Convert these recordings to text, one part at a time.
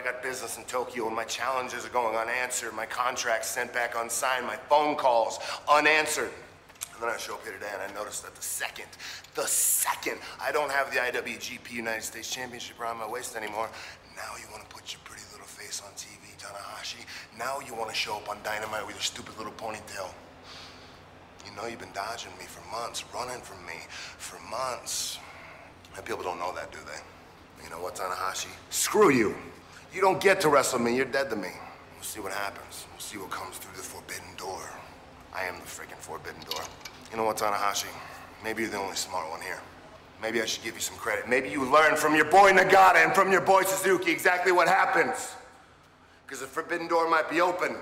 I got business in Tokyo and my challenges are going unanswered, my contracts sent back unsigned, my phone calls unanswered. And then I show up here today and I notice that the second, the second I don't have the IWGP United States Championship around my waist anymore, now you want to put your pretty little face on TV, Tanahashi. Now you want to show up on Dynamite with your stupid little ponytail. You know you've been dodging me for months, running from me for months. And people don't know that, do they? You know what, Tanahashi? Screw you. You don't get to wrestle me. You're dead to me. We'll see what happens. We'll see what comes through the forbidden door. I am the freaking forbidden door. You know what, Tanahashi? Maybe you're the only smart one here. Maybe I should give you some credit. Maybe you learned from your boy Nagata and from your boy Suzuki exactly what happens. Because the forbidden door might be open,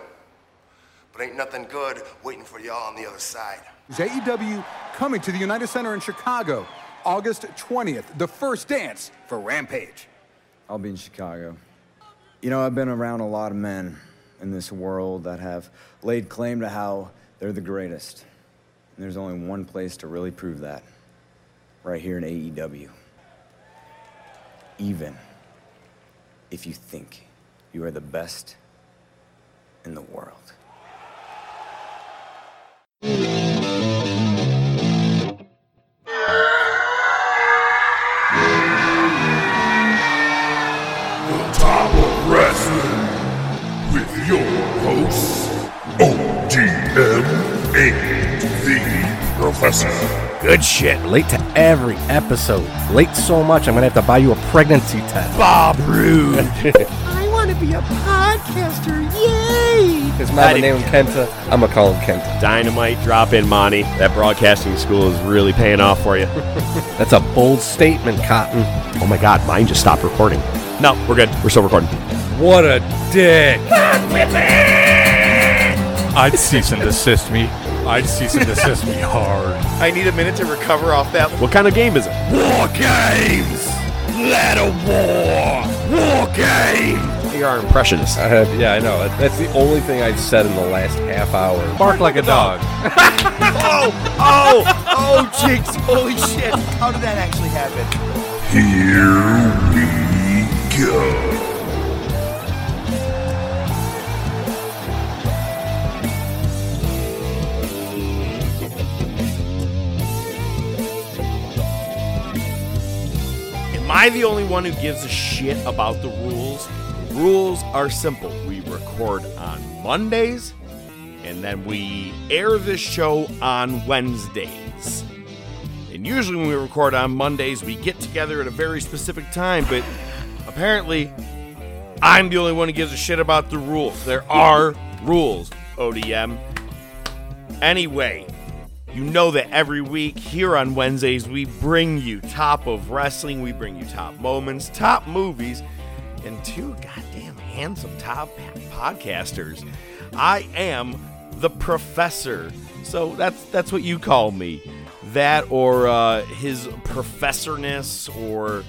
but ain't nothing good waiting for y'all on the other side. Is AEW coming to the United Center in Chicago, August 20th, the first dance for Rampage. I'll be in Chicago. You know, I've been around a lot of men in this world that have laid claim to how they're the greatest. And there's only one place to really prove that right here in AEW. Even if you think you are the best in the world. The Professor. Good shit. Late to every episode. Late so much, I'm gonna have to buy you a pregnancy test. Bob Rude. I want to be a podcaster. Yay! His mama named him Kenta. I'm gonna call him Kenta. Dynamite drop in, Monty. That broadcasting school is really paying off for you. That's a bold statement, Cotton. oh my god, mine just stopped recording. No, we're good. We're still recording. What a dick! I'd cease and desist me. I'd cease and desist me hard. I need a minute to recover off that. What kind of game is it? War Games! Let a war! War game! You are impressionist. I have, yeah, I know. That's the only thing I've said in the last half hour. Bark like a dog. Oh, oh, oh, Jinx! Holy shit! How did that actually happen? Here we go. Am I the only one who gives a shit about the rules? Rules are simple. We record on Mondays, and then we air this show on Wednesdays. And usually, when we record on Mondays, we get together at a very specific time, but apparently, I'm the only one who gives a shit about the rules. There are rules, ODM. Anyway, you know that every week here on Wednesdays, we bring you top of wrestling, we bring you top moments, top movies, and two goddamn handsome top podcasters. I am the professor. So that's that's what you call me. That or uh, his professorness or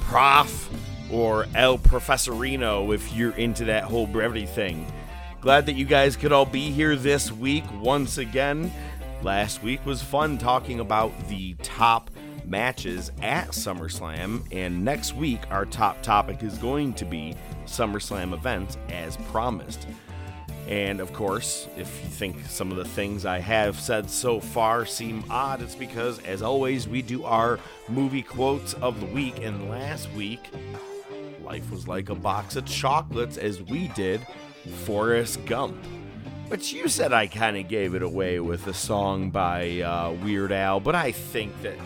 prof or El Professorino if you're into that whole brevity thing. Glad that you guys could all be here this week once again. Last week was fun talking about the top matches at SummerSlam, and next week our top topic is going to be SummerSlam events as promised. And of course, if you think some of the things I have said so far seem odd, it's because, as always, we do our movie quotes of the week. And last week, life was like a box of chocolates as we did Forrest Gump. But you said I kind of gave it away with a song by uh, Weird Al, but I think that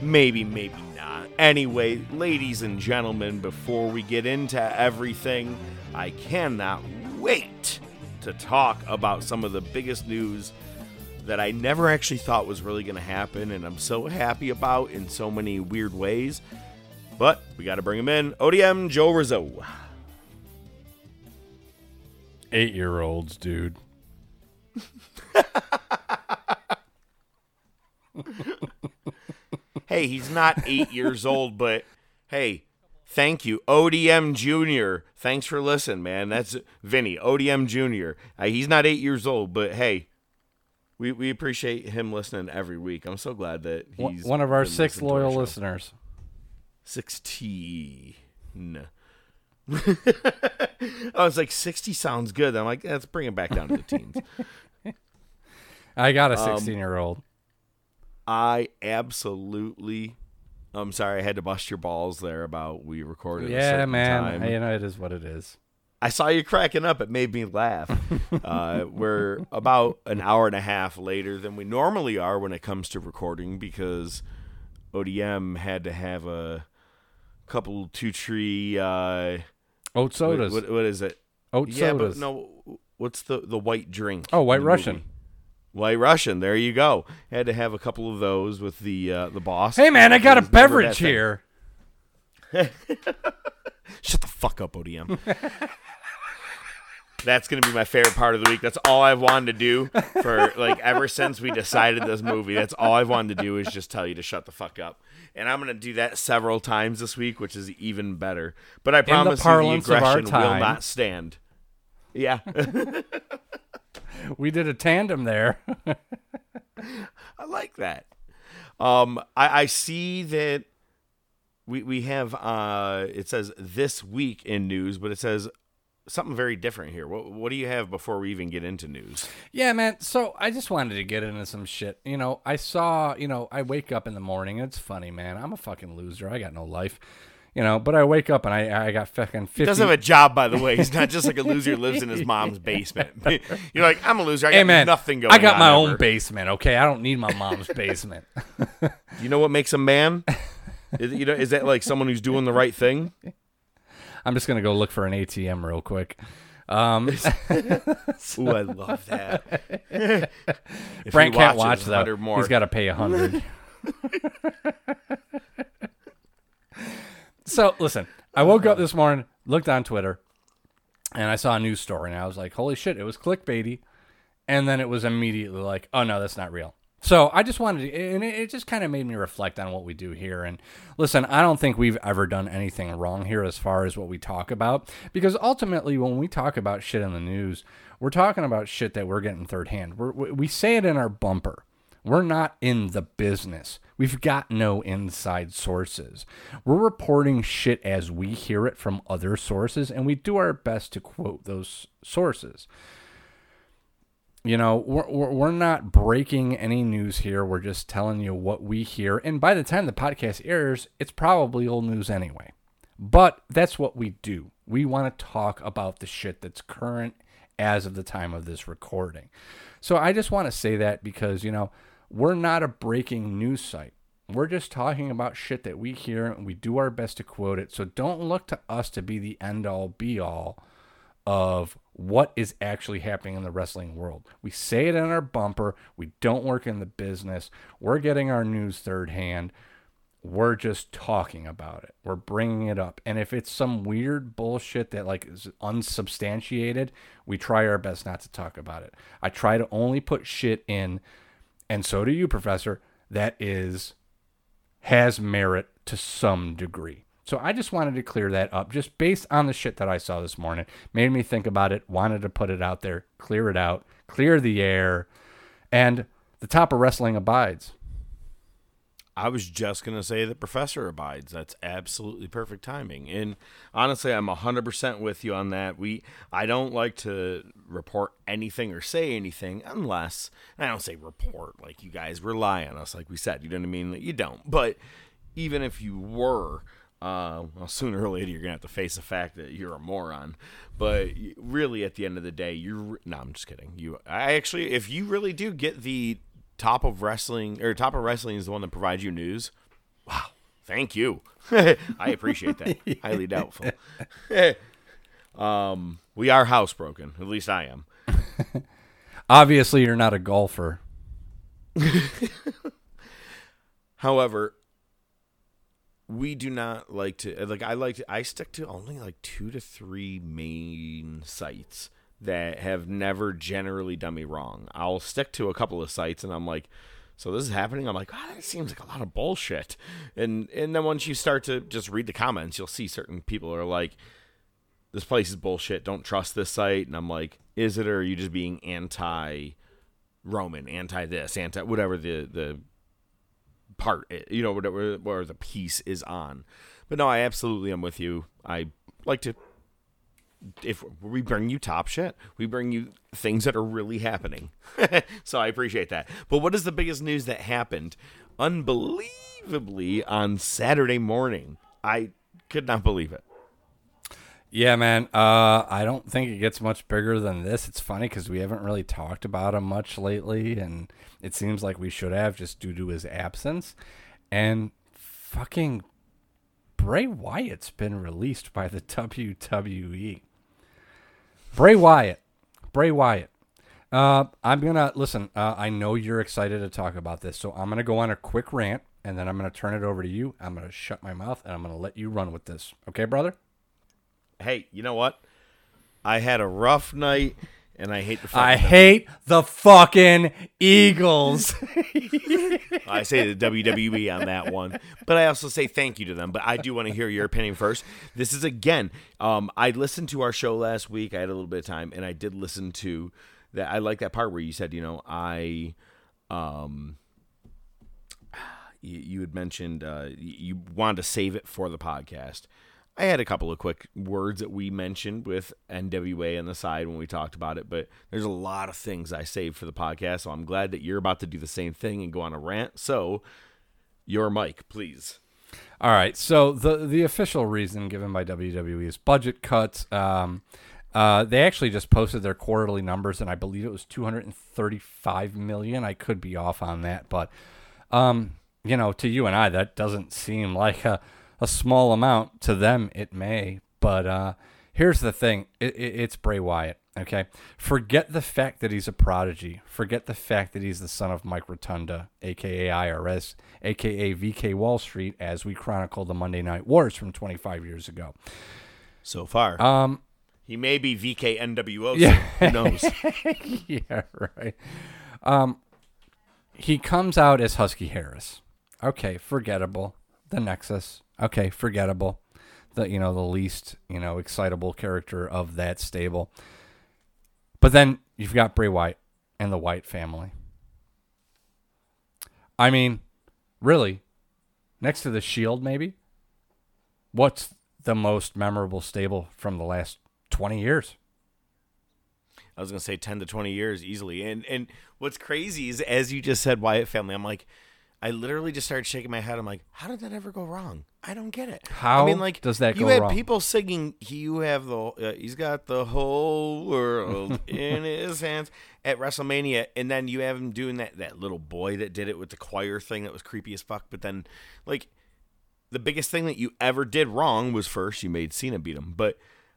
maybe, maybe not. Anyway, ladies and gentlemen, before we get into everything, I cannot wait to talk about some of the biggest news that I never actually thought was really going to happen, and I'm so happy about in so many weird ways. But we got to bring him in. ODM Joe Rizzo. Eight year olds, dude. hey, he's not eight years old, but hey, thank you, ODM Junior. Thanks for listening, man. That's Vinny, ODM Junior. Uh, he's not eight years old, but hey, we we appreciate him listening every week. I'm so glad that he's One of our six listening to our loyal show. listeners. Sixteen. I was like, 60 sounds good. I'm like, let's bring it back down to the teens. I got a Um, 16 year old. I absolutely. I'm sorry, I had to bust your balls there about we recorded. Yeah, man. time. You know, it is what it is. I saw you cracking up. It made me laugh. uh, we're about an hour and a half later than we normally are when it comes to recording because ODM had to have a couple two tree. Uh, Oat sodas. What, what is it? Oat yeah, sodas. but no. What's the the white drink? Oh, White Russian. movie? White Russian. There you go. Had to have a couple of those with the uh, the boss. Hey, man, I got a beverage here. Shut the fuck up, ODM. That's gonna be my favorite part of the week. That's all I've wanted to do for like ever since we decided this movie. That's all I've wanted to do is just tell you to shut the fuck up. And I'm gonna do that several times this week, which is even better. But I promise you the of our aggression will not stand. Yeah. We did a tandem there. I like that. Um, I, I see that we we have uh, it says this week in news, but it says something very different here. What what do you have before we even get into news? Yeah, man. So I just wanted to get into some shit. You know, I saw, you know, I wake up in the morning. It's funny, man. I'm a fucking loser. I got no life. You know, but I wake up and I I got fucking 50. He doesn't have a job, by the way. He's not just like a loser who lives in his mom's basement. You're like, I'm a loser. I got hey, man, nothing going I got my ever." own basement, okay? I don't need my mom's basement. You know what makes a man? Is, you know, is that like someone who's doing the right thing? I'm just going to go look for an ATM real quick. Um, Ooh, I love that. If Frank can't watch though. 100 more. He's got to pay a hundred. so listen, I woke up this morning, looked on Twitter, and I saw a news story, and I was like, "Holy shit!" It was clickbaity, and then it was immediately like, "Oh no, that's not real." So I just wanted to, and it, just kind of made me reflect on what we do here. And listen, I don't think we've ever done anything wrong here as far as what we talk about, because ultimately, when we talk about shit in the news, we're talking about shit that we're getting third hand. We we say it in our bumper. We're not in the business. We've got no inside sources. We're reporting shit as we hear it from other sources, and we do our best to quote those sources. You know, we're, we're, not breaking any news here. We're just telling you what we hear. And by the time the podcast airs, it's probably old news anyway. But that's what we do. We want to talk about the shit that's current as of the time of this recording. So I just want to say that because, you know, we're not a breaking news site. We're just talking about shit that we hear and we do our best to quote it. So don't look to us to be the end all be all of what is actually happening in the wrestling world. We say it in our bumper. We don't work in the business. We're getting our news third hand. We're just talking about it. We're bringing it up. And if it's some weird bullshit that like is unsubstantiated, we try our best not to talk about it. I try to only put shit in and so do you, professor, that is has merit to some degree. So I just wanted to clear that up just based on the shit that I saw this morning. Made me think about it, wanted to put it out there, clear it out, clear the air, and the top of wrestling abides. I was just going to say that Professor abides. That's absolutely perfect timing. And honestly, I'm 100% with you on that. We I don't like to report anything or say anything unless I don't say report like you guys rely on us like we said. You know what I mean? You don't. But even if you were uh, well, sooner or later you're gonna have to face the fact that you're a moron. But really, at the end of the day, you're no. I'm just kidding. You, I actually, if you really do get the top of wrestling or top of wrestling is the one that provides you news. Wow, thank you. I appreciate that. Highly doubtful. um, we are housebroken. At least I am. Obviously, you're not a golfer. However, we do not like to uh, like I like to I stick to only like two to three main sites that have never generally done me wrong. I'll stick to a couple of sites and I'm like, so this is happening. I'm like, oh, that seems like a lot of bullshit. And and then once you start to just read the comments, you'll see certain people are like, this place is bullshit. Don't trust this site. And I'm like, is it or are you just being anti Roman, anti this, anti whatever the the part, eh, you know, whatever where the piece is on. But no, I absolutely am with you. I like to if we bring you top shit, we bring you things that are really happening. so I appreciate that. But what is the biggest news that happened? Unbelievably on Saturday morning, I could not believe it. Yeah, man. Uh, I don't think it gets much bigger than this. It's funny because we haven't really talked about him much lately, and it seems like we should have just due to his absence. And fucking Bray Wyatt's been released by the WWE. Bray Wyatt. Bray Wyatt. Uh, I'm gonna listen. Uh, I know you're excited to talk about this, so I'm gonna go on a quick rant, and then I'm gonna turn it over to you. I'm gonna shut my mouth, and I'm gonna let you run with this. Okay, brother? Hey, you know what? I had a rough night, and I hate the. I fucking hate the fucking Eagles. I say the WWE on that one, but I also say thank you to them. But I do want to hear your opinion first. This is again. Um, I listened to our show last week. I had a little bit of time, and I did listen to that. I like that part where you said, you know, I, um, you, you had mentioned uh, you wanted to save it for the podcast. I had a couple of quick words that we mentioned with NWA on the side when we talked about it, but there's a lot of things I saved for the podcast, so I'm glad that you're about to do the same thing and go on a rant. So, your mic, please. All right. So the the official reason given by WWE is budget cuts. Um, uh, they actually just posted their quarterly numbers, and I believe it was 235 million. I could be off on that, but um, you know, to you and I, that doesn't seem like a a small amount. To them, it may. But uh, here's the thing: it, it, it's Bray Wyatt. Okay, forget the fact that he's a prodigy. Forget the fact that he's the son of Mike Rotunda, aka IRS, aka VK Wall Street, as we chronicle the Monday Night Wars from 25 years ago. So far, Um, he may be VK NWO. Yeah. who knows? yeah, right. Um, he comes out as Husky Harris. Okay, forgettable. The Nexus. Okay, forgettable. The you know the least you know excitable character of that stable. But then you've got Bray Wyatt and the Wyatt family. I mean, really, next to the Shield, maybe. What's the most memorable stable from the last twenty years? I was gonna say ten to twenty years easily. And and what's crazy is as you just said Wyatt family, I'm like, I literally just started shaking my head. I'm like, how did that ever go wrong? I don't get it. How I mean, like, does that go wrong? you had wrong? people singing, "You have the, uh, he's got the whole world in his hands" at WrestleMania, and then you have him doing that that little boy that did it with the choir thing that was creepy as fuck. But then, like, the biggest thing that you ever did wrong was first you made Cena beat him, but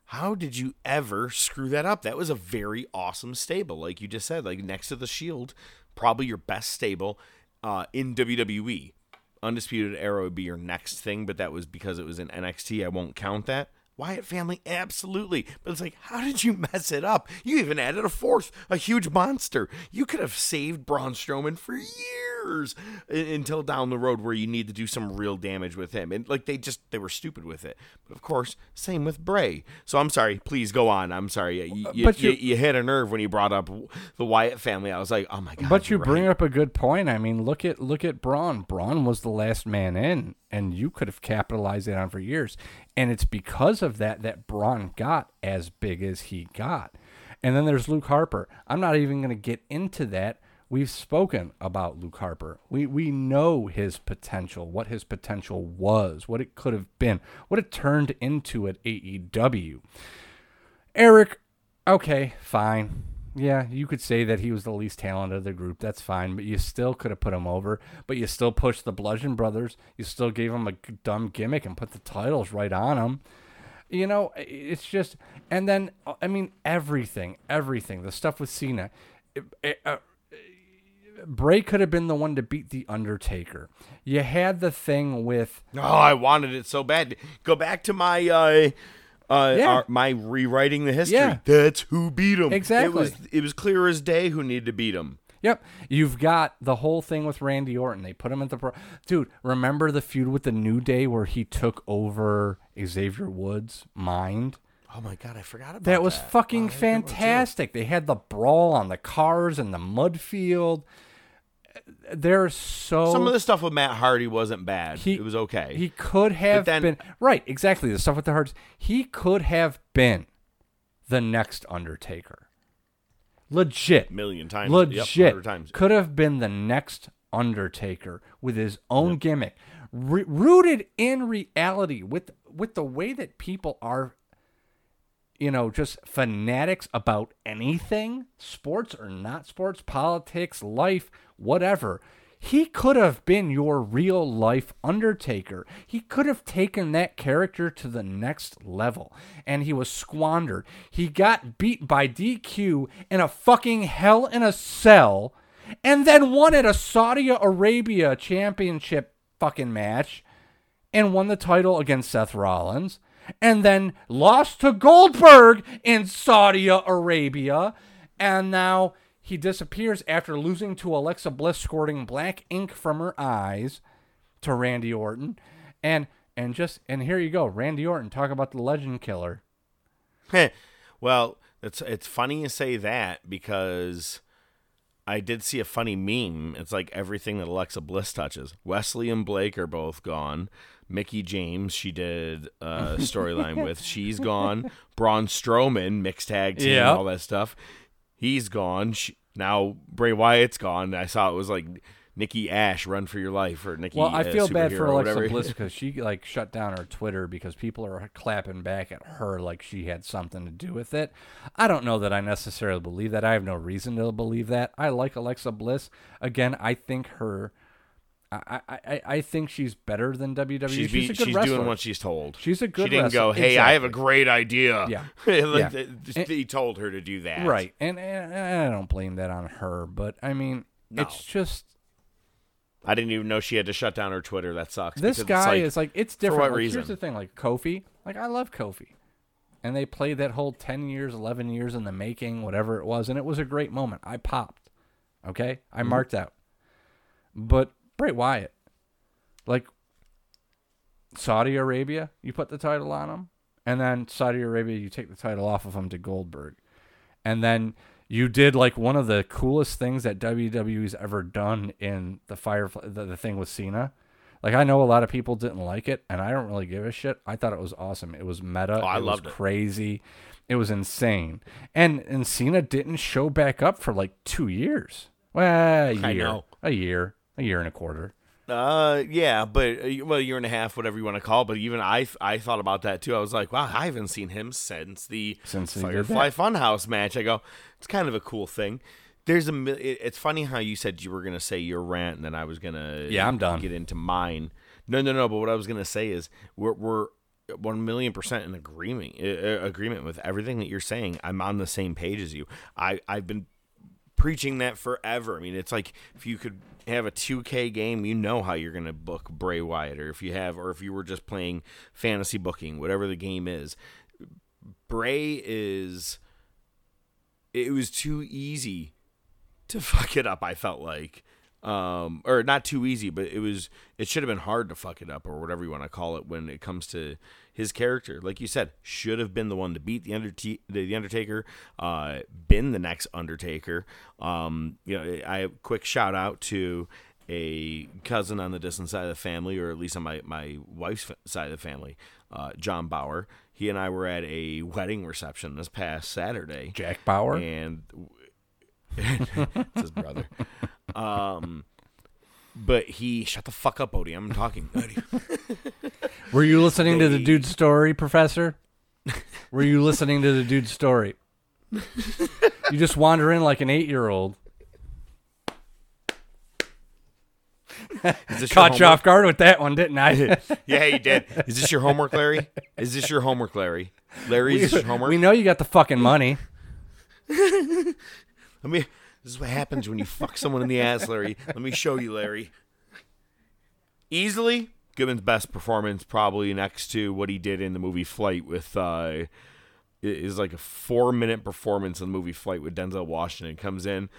how did you ever screw that up? That was a very awesome stable, like you just said, like next to the Shield, probably your best stable uh, in WWE. Undisputed Era would be your next thing, but that was because it was in NXT. I won't count that. Wyatt family, absolutely. But it's like, how did you mess it up? You even added a fourth, a huge monster. You could have saved Braun Strowman for years until down the road where you need to do some real damage with him. And like they just they were stupid with it. But of course, same with Bray. So I'm sorry. Please go on. I'm sorry. You, uh, you, But you, you- you hit a nerve when you brought up the Wyatt family. I was like, oh my god. But you you're bring right. up a good point. I mean, look at look at Braun. Braun was the last man in, and you could have capitalized it on for years. And it's because of that that Braun got as big as he got. And then there's Luke Harper. I'm not even going to get into that. We've spoken about Luke Harper. We we know his potential, what his potential was, what it could have been, what it turned into at AEW. Eric, okay, fine. Yeah, you could say that he was the least talented of the group. That's fine, but you still could have put him over. But you still pushed the Bludgeon Brothers. You still gave him a dumb gimmick and put the titles right on him. You know, it's just, and then uh, I mean everything, everything. The stuff with Cena. It- it, uh, Bray could have been the one to beat the Undertaker. You had the thing with Oh, I wanted it so bad. Go back to my uh uh Yeah. our- my rewriting the history. Yeah. That's who beat him. Exactly. It was it was clear as day who needed to beat him. Yep, you've got the whole thing with Randy Orton. They put him at the pro- dude. Remember the feud with the New Day where he took over Xavier Woods' mind? Oh my god, I forgot about That That was fucking Oh, that's a good one, too. fantastic. They had the brawl on the cars and the mud field. They're so Some of the stuff with Matt Hardy wasn't bad. He- it was okay. He could have then- been right. Exactly the stuff with the hearts. He could have been the next Undertaker. Legit. Million times. Legit. 100 times. Could have been the next Undertaker with his own gimmick, re- rooted in reality with with the way that people are you know, just fanatics about anything, sports or not sports, politics, life, whatever. He could have been your real life Undertaker. He could have taken that character to the next level, and he was squandered. He got beat by DQ in a fucking hell in a cell, and then won at a Saudi Arabia championship fucking match and won the title against Seth Rollins, and then lost to Goldberg in Saudi Arabia, and now he disappears after losing to Alexa Bliss, squirting black ink from her eyes to Randy Orton, and and just and here you go, Randy Orton talk about the Legend Killer. Well, it's it's funny you say that because I did see a funny meme. It's like everything that Alexa Bliss touches. Wesley and Blake are both gone. Mickie James, she did a storyline with. She's gone. Braun Strowman, mixed tag team, Yeah. all that stuff. He's gone. She, now Bray Wyatt's gone. I saw it was like Nikki Ash, Run for Your Life, or Nikki. Well, I uh, feel bad for Alexa. Bliss because she like shut down her Twitter because people are clapping back at her like she had something to do with it. I don't know that I necessarily believe that. I have no reason to believe that. I like Alexa Bliss. Again, I think her. I, I, I- think she's better than WWE. She's, She's, a good she's wresler. doing what she's told. She's a good She didn't wrestler. go, "Hey, I have a great idea." Yeah. like, Yeah. he told her to do that. Right, and, and I don't blame that on her, but I mean, it's just I didn't even know she had to shut down her Twitter. That sucks. this guy like, is like it's for different. what Like, reason? Here's the thing, like Kofi, like I love Kofi, and they played that whole ten years, eleven years in the making, whatever it was, and it was a great moment. I popped, okay, I Mm-hmm. marked out, but Bray Wyatt, like Saudi Arabia, you put the title on him, and then Saudi Arabia, you take the title off of him to Goldberg, and then you did like one of the coolest things that WWE's ever done in the Firefly, the, the thing with Cena. Like I know a lot of people didn't like it, and I don't really give a shit. I thought it was awesome. It was meta. Oh, I it was loved it. crazy. It was insane. And and Cena didn't show back up for like two years. Well, a year, a year, a year and a quarter. Uh, yeah, but uh, well, a year and a half, whatever you want to call. it. But even I, I thought about that too. I was like, wow, I haven't seen him since the Since Firefly. Funhouse match. I go, it's kind of a cool thing. There's a. it- It's funny how you said you were gonna say your rant, and then I was gonna Yeah, I'm done. Get into mine. No, no, no. But what I was gonna say is we're we're one million percent in agreement uh, agreement with everything that you're saying. I'm on the same page as you. I I've been preaching that forever. I mean, it's like if you could have a 2K game, you know how you're going to book Bray Wyatt, or if you have, or if you were just playing fantasy booking, whatever the game is. Bray is. It was too easy to fuck it up. I felt like, um, or not too easy, but it was. It should have been hard to fuck it up, or whatever you want to call it, when it comes to his character. Like you said, should have been the one to beat the Undert- the Undertaker, uh, been the next Undertaker. Um, you know, I quick shout out to a cousin on the distant side of the family, or at least on my my wife's side of the family, uh, John Bauer. He and I were at a wedding reception this past Saturday. Jack Bauer. and it's his brother. Um, but he shut the fuck up, Odie. I'm talking. Odie. Were you listening to the dude's story, Professor? Were you listening to the dude's story? you just wander in like an eight-year-old. Is this your Caught you homework? off guard with that one, didn't I? yeah, you did. Is this your homework, Larry? Is this your homework, Larry? Larry, is this your homework? we know you got the fucking money. Let me. This is what happens when you fuck someone in the ass, Larry. Let me show you, Larry. Easily, Goodman's best performance, probably next to what he did in the movie Flight with. uh is like a four minute performance in the movie Flight with Denzel Washington. Comes in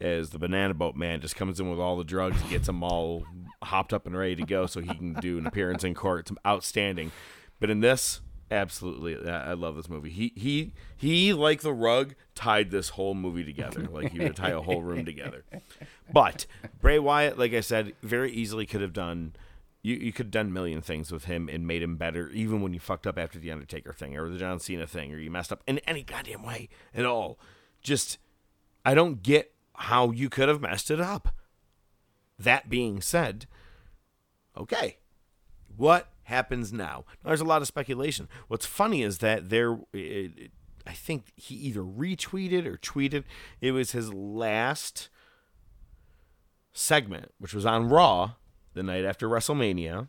as the banana boat man, just comes in with all the drugs, gets them all hopped up and ready to go so he can do an appearance in court. It's outstanding. But in this, absolutely, I love this movie. He he he like the rug tied this whole movie together, like he would tie a whole room together. But Bray Wyatt, like I said, very easily could have done You you could have done a million things with him and made him better, even when you fucked up after the Undertaker thing or the John Cena thing, or you messed up in any goddamn way at all. Just I don't get how you could have messed it up. That being said, okay, what happens now? There's a lot of speculation. What's funny is that there, it, it- I think he either retweeted or tweeted. It was his last segment, which was on Raw the night after WrestleMania,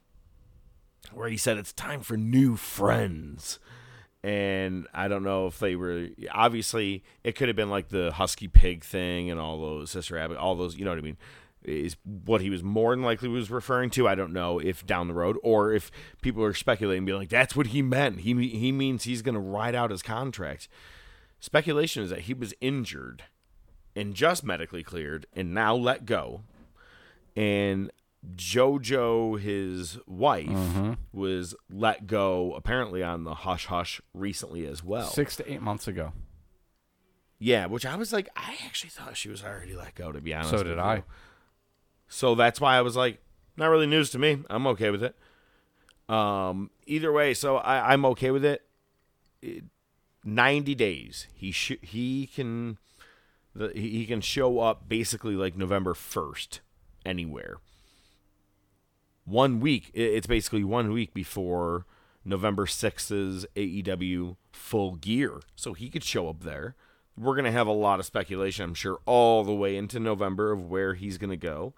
where he said it's time for new friends. And I don't know if they were obviously it could have been like the Husky Pig thing and all those Sister Abbott, all those, you know what I mean? Is what he was more than likely was referring to. I don't know if down the road or if people are speculating, being like, "That's what he meant." He he means he's going to ride out his contract. Speculation is that he was injured and just medically cleared and now let go. And JoJo, his wife, Mm-hmm. was let go apparently on the hush hush recently as well. Six to eight months ago. Yeah, which I was like, I actually thought she was already let go, to be honest. So did you. So that's why I was like, not really news to me. I'm okay with it. Um, either way, so I, I'm okay with it. it 90 days. He sh- he can the, he can show up basically like November 1st anywhere. One week. it- It's basically one week before November 6th's AEW full gear. So he could show up there. We're going to have a lot of speculation, I'm sure, all the way into November of where he's going to go.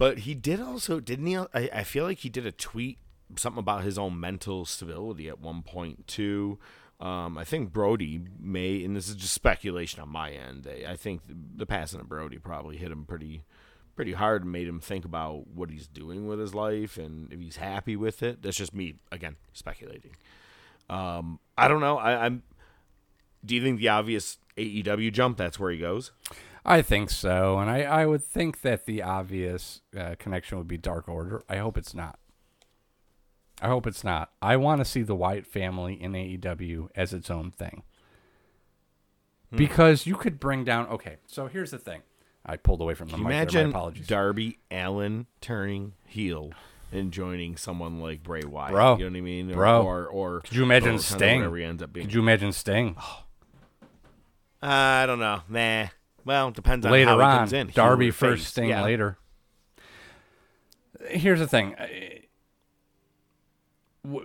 But he did also, didn't he? I, I feel like he did a tweet, something about his own mental stability at one point, too. Um, I think Brodie may, and this is just speculation on my end. I, think the passing of Brodie probably hit him pretty, pretty hard and made him think about what he's doing with his life and if he's happy with it. That's just me again speculating. Um, I don't know. I, I'm. Do you think the obvious AEW jump? That's where he goes. I think so, and I, I would think that the obvious uh, connection would be Dark Order. I hope it's not. I hope it's not. I want to see the Wyatt family in AEW as its own thing. Hmm. Because you could bring down. Okay, so here's the thing. I pulled away from the Can mic. imagine My apologies. Darby Allin turning heel and joining someone like Bray Wyatt? Bro. you know what I mean? Or, Bro. or, or Could you imagine Sting? Whatever he ends up being. Could you imagine Sting? I don't know. Nah. Well, it depends on later how on, comes in. Darby first, face. Sting Yeah. later. Here's the thing,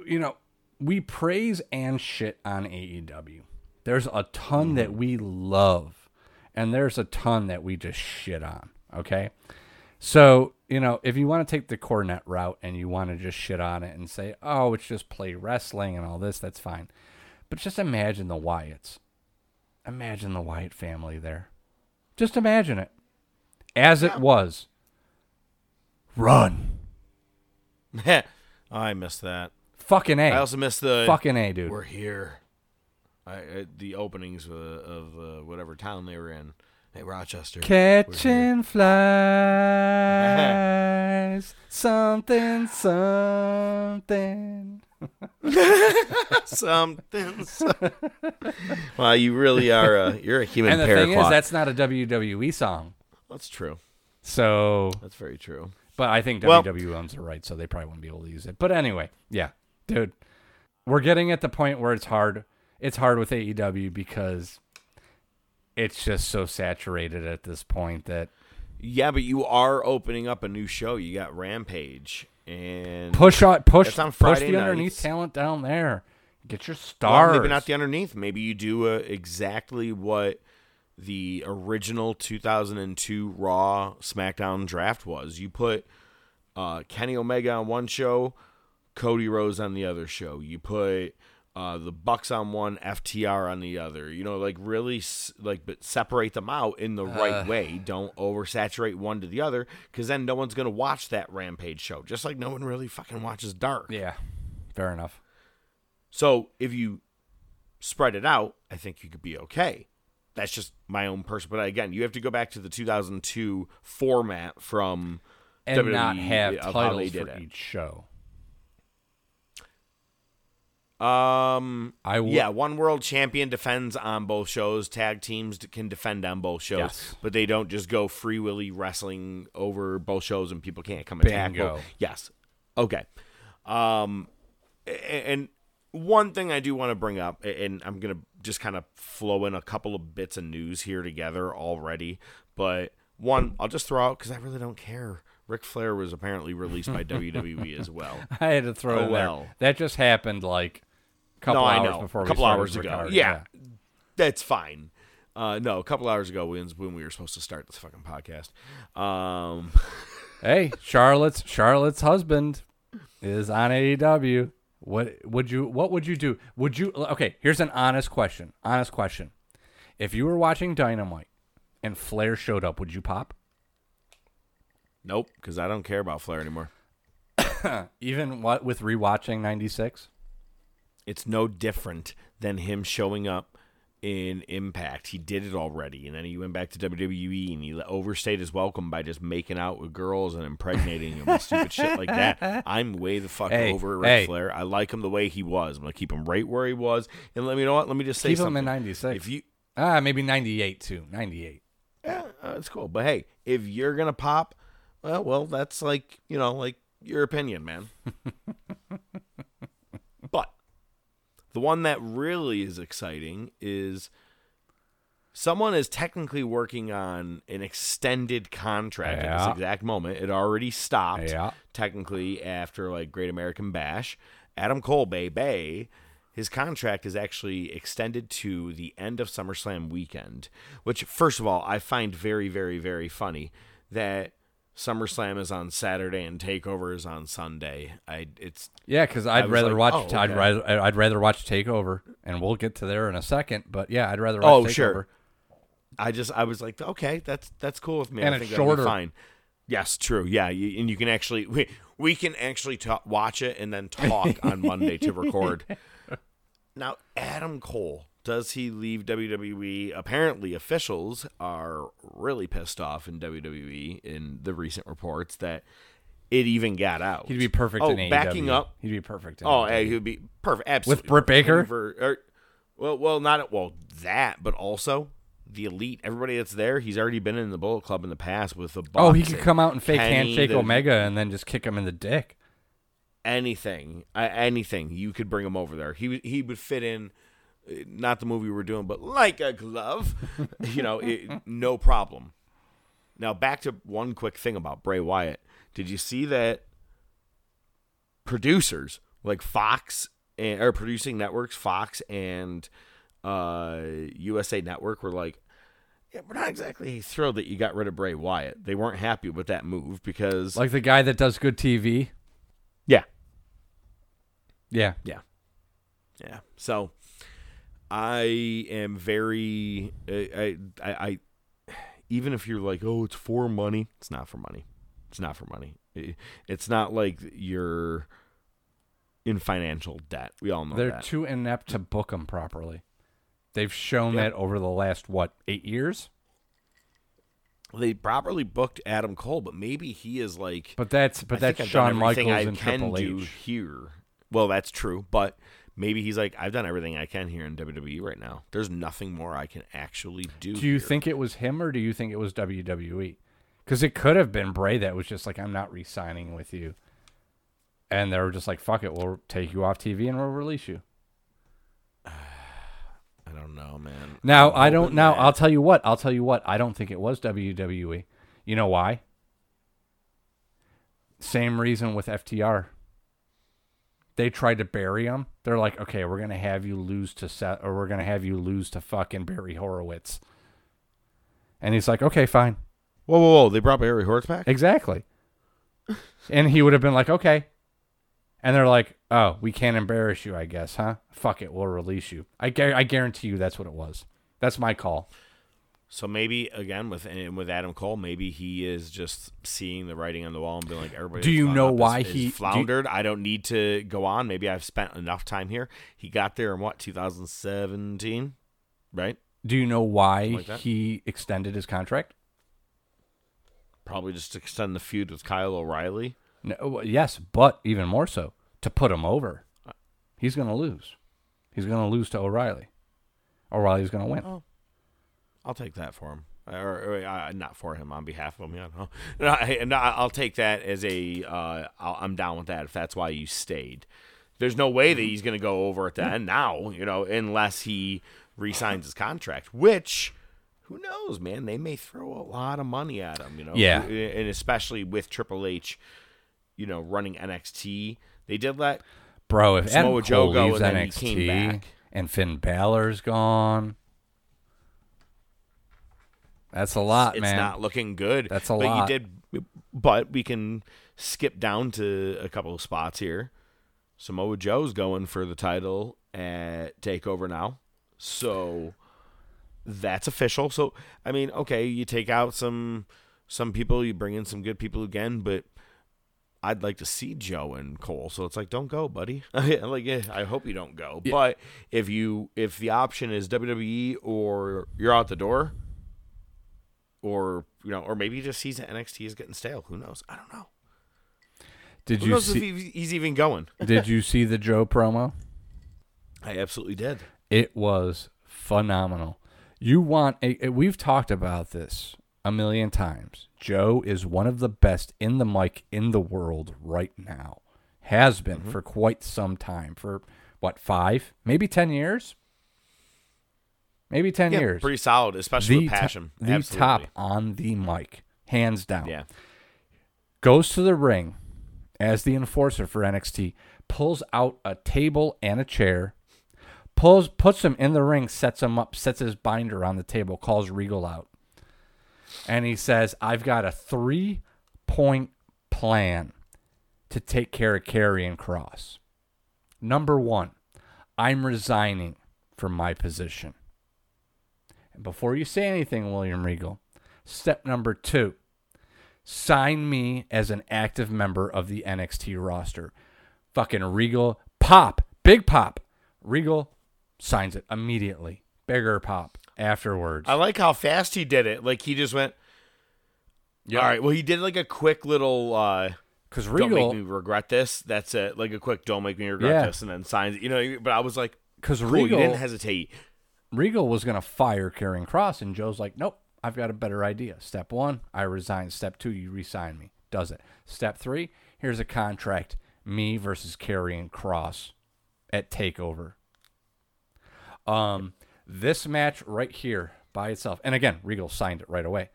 you know, we praise and shit on AEW. There's a ton that we love, and there's a ton that we just shit on. Okay, so you know, if you want to take the Cornette route and you want to just shit on it and say, "Oh, it's just play wrestling and all this," that's fine. But just imagine the Wyatts. Imagine the Wyatt family there. Just imagine it. As it was. Run. I missed that. Fucking A. I also missed the Fucking A, dude. We're here. I, I the openings of, of uh, whatever town they were in. Hey, Rochester. Catching flies. something, something. Something. so- well, you really are. A, you're a human And the thing is, paraquat. that's not a WWE song. That's true. So, That's very true. but I think Well- WWE owns the right, so they probably wouldn't be able to use it. But anyway, yeah, dude, we're getting at the point where it's hard. It's hard with AEW because it's just so saturated at this point that Yeah, but you are opening up a new show. You got Rampage and push out, push, on push Friday the underneath talent down there. Get your Well, stars. maybe not the underneath. Maybe you do uh, exactly what the original 2002 Raw SmackDown draft was. You put uh, Kenny Omega on one show, Cody Rhodes on the other show. You put uh, the Bucks on one, FTR on the other. You know, like really, like, but separate them out in the right way. Don't oversaturate one to the other, because then no one's gonna watch that Rampage show. Just like no one really fucking watches Dark. yeah, fair enough. So if you spread it out, I think you could be okay. That's just my own person. But again, you have to go back to the 2002 format from And not have titles for each show. Um, I w- yeah, one world champion defends on both shows. Tag teams can defend on both shows, Yes. but they don't just go free willy wrestling over both shows and people can't come attack. Bingo. Yes, okay. Um, and one thing I do want to bring up, and I'm gonna just kind of flow in a couple of bits of news here together already, but one I'll just throw out because I really don't care. Ric Flair was apparently released by WWE as well. I had to throw Oh, well. That just happened like a couple no, hours before a couple hours ago. recording. Yeah, that's fine. Uh, no, a couple hours ago when we were supposed to start this fucking podcast. Um, Hey, Charlotte's Charlotte's husband is on AEW. What would you what would you do? Would you Okay, here's an honest question. Honest question. If you were watching Dynamite and Flair showed up, would you pop? Nope, because I don't care about Flair anymore. Even what with rewatching 96? It's no different than him showing up in Impact. He did it already, and then he went back to WWE and he overstayed his welcome by just making out with girls and impregnating them and stupid shit like that. I'm way the fuck Hey, over Ric hey. Flair. I like him the way he was. I'm gonna keep him right where he was. And let me you know what. Let me just say Keep something. him in 96. If you Ah, maybe 98 too. 98. yeah, uh, that's cool. But hey, if you're gonna pop, well, well, that's like you know, like your opinion, man. but the one that really is exciting is someone is technically working on an extended contract at this exact moment. It already stopped Yeah. technically after like Great American Bash. Adam Cole, Bay Bay, his contract is actually extended to the end of SummerSlam weekend, which, first of all, I find very, very, very funny that SummerSlam is on Saturday and Takeover is on Sunday. I it's Yeah, because I'd rather like, watch. oh, I'd rather. I'd rather watch Takeover, and we'll get to there in a second. But yeah, I'd rather. Oh, watch Oh, Takeover. sure. I just I was like, okay, that's that's cool with me. And I it's think that'll be shorter. fine. Yes, true. Yeah, you, and you can actually we, we can actually ta- watch it and then talk on Monday to record. Now, Adam Cole, does he leave WWE? Apparently, officials are really pissed off in WWE in the recent reports that it even got out. He'd be perfect Oh, in AEW. backing up. He'd be perfect. In Oh, AEW. he would be perfect. Absolutely. With Britt Baker? Or- well, well, not well that, but also the elite. Everybody that's there, he's already been in the Bullet Club in the past with the. Oh, he could come out and fake Kenny, handshake the- Omega and then just kick him in the dick. Anything, uh, anything, you could bring him over there. He he would fit in. Not the movie we're doing, but like a glove, you know, it, no problem. Now back to one quick thing about Bray Wyatt. Did you see that producers like Fox and or producing networks, Fox and uh, USA Network were like, yeah, we're not exactly thrilled that you got rid of Bray Wyatt. They weren't happy with that move because, Like the guy that does good TV. yeah, Yeah. yeah, yeah. So I am very, I, I, I, even if you're like, oh, it's for money, it's not for money. It's not for money. It- It's not like you're in financial debt. We all know They're that. too inept to book them properly. They've shown that over the last what eight years. they properly booked Adam Cole, but maybe he is like. But that's but I that's think I've done Shawn Michaels I and can Triple do H. here. Well, that's true, but maybe he's like, I've done everything I can here in WWE right now. There's nothing more I can actually do. Do you here." think it was him or do you think it was WWE? Because it could have been Bray that was just like, I'm not re-signing with you, and they were just like, fuck it, we'll take you off TV and we'll release you. I don't know, man. Now I'm I don't. Now that- I'll tell you what. I'll tell you what. I don't think it was WWE. You know why? Same reason with FTR. They tried to bury him. They're like, okay, we're gonna have you lose to Seth, or we're gonna have you lose to fucking Barry Horowitz. And he's like, okay, fine, Whoa, whoa, whoa! They brought Barry Horowitz back. exactly. and he would have been like, okay. And they're like, oh, we can't embarrass you, I guess, huh? Fuck it, we'll release you. I, gar- I guarantee you that's what it was. That's my call. So maybe again with and with Adam Cole, maybe he is just seeing the writing on the wall and being like, everybody. Do you know up is- why is he- do you- floundered? I don't need to go on. Maybe I've spent enough time here. He got there in what 2017, right? Do you know why like he extended his contract? Probably just to extend the feud with Kyle O'Reilly. No, yes, but even more so to put him over. Uh, He's going to lose. He's going to lose to O'Reilly. O'Reilly's going to win. Oh. I'll take that for him, or, or uh, not for him, on behalf of him. Yeah, no. No, I, no, I'll take that as a. Uh, I'll, I'm down with that if that's why you stayed. There's no way that he's going to go over at the end now, you know, unless he re-signs his contract. Which, who knows, man? They may throw a lot of money at him, you know. Yeah. and especially with Triple H, you know, running NXT. They did let Bro, if Adam Samoa Joe Cole go leaves and NXT and Finn Balor's gone, that's a lot, it's man. It's not looking good. That's a but lot. you did, but we can skip down to a couple of spots here. Samoa Joe's going for the title at Takeover now, so that's official. So I mean, okay, you take out some some people, you bring in some good people again, but I'd like to see Joe and Cole. So it's like, don't go, buddy. like, yeah, I hope you don't go. But if you if the option is WWE or you're out the door, or you know, or maybe he just sees that NXT is getting stale. Who knows? I don't know. did Who you knows if see? he- he's even going? did you see the Joe promo? I absolutely did. It was phenomenal. You want a, a- we've talked about this a million times. Joe is one of the best in the mic in the world right now. Has been Mm-hmm. for quite some time. For what, 5, maybe 10 years? Maybe 10 Yeah, years. pretty solid, especially with to- passion. the Absolutely. top on the mic, hands down. Yeah. Goes to the ring as the enforcer for NXT, pulls out a table and a chair, pulls puts him in the ring, sets him up, sets his binder on the table, calls Regal out. And he says, I've got a three point plan to take care of Karrion Kross. Number one, I'm resigning from my position. And before you say anything, William Regal, step number two, sign me as an active member of the NXT roster. Fucking Regal, pop, big pop. Regal signs it immediately. Bigger pop afterwards. I like how fast he did it. Like he just went. Yeah. All right. Well, he did like a quick little. uh Because Don't make me regret this. That's it. Like a quick. Don't make me regret Yeah. this, and then signs. it. You know. But I was like, because cool. Regal, You didn't hesitate. Regal was going to fire Karrion Kross, and Joe's like, nope, I've got a better idea. Step one, I resign. Step two, you resign me. Does it. Step three, here's a contract. Me versus Karrion Kross at TakeOver. Um, this match right here by itself, and again, Regal signed it right away.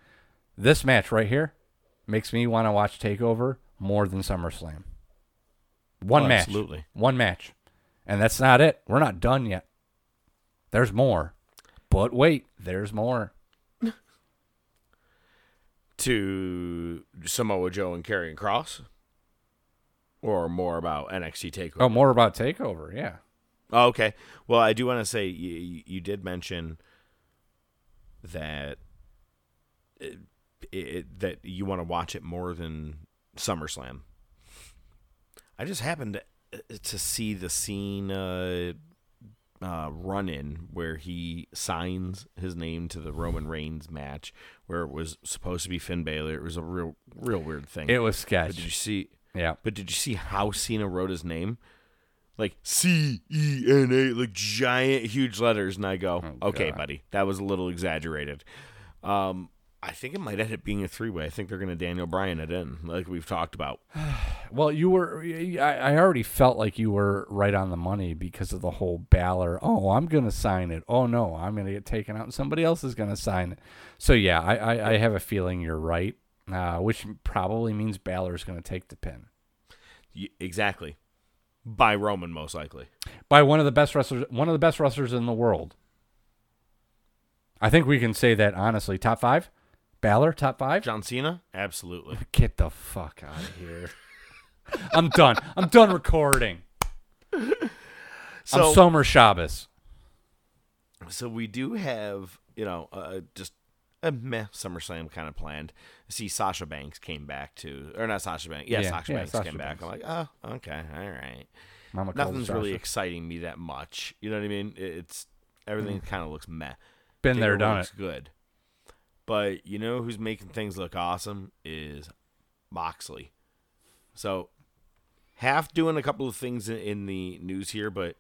This match right here makes me want to watch TakeOver more than SummerSlam. One Oh, match. absolutely. One match. And that's not it. We're not done yet. There's more. But wait, there's more. to Samoa Joe and Karrion Kross, or more about NXT Takeover. Oh, more about TakeOver. Yeah. Oh, okay. Well, I do want to say you, you did mention that it, it, that you want to watch it more than SummerSlam. I just happened to, to see the scene uh, uh, run in where he signs his name to the Roman Reigns match, where it was supposed to be Finn Balor. It was a real, real weird thing. It was But sketch. did you see? Yeah. But did you see how Cena wrote his name? Like C E N A, like giant, huge letters, and I go, "Okay, Oh, God. buddy, that was a little exaggerated." Um, I think it might end up being a three-way. I think they're going to Daniel Bryan it in, like we've talked about. Well, you were. I, already felt like you were right on the money because of the whole Balor. Oh, I'm going to sign it. Oh, no, I'm going to get taken out and somebody else is going to sign it. So, yeah, I, I, I have a feeling you're right, uh, which probably means Balor's going to take the pin. Y- exactly, by Roman most likely. by one of the best wrestlers, one of the best wrestlers in the world. I think we can say that honestly. Top five, Balor, top five. John Cena, absolutely. Get the fuck out of here. I'm done. I'm done recording. So, I'm shomer shabbos. so we do have, you know, uh, just a meh SummerSlam kind of planned. See, Sasha Banks came back to, or not Sasha Banks, yeah, Yeah, Sasha yeah, Banks Sasha came back. I'm like, oh, okay, all right. Mama Nothing's really Sasha. exciting me that much. You know what I mean? It's everything kind of looks meh. Mm. Been there, done looks it. Good, but you know who's making things look awesome is Moxley. So half doing a couple of things in, in the news here, but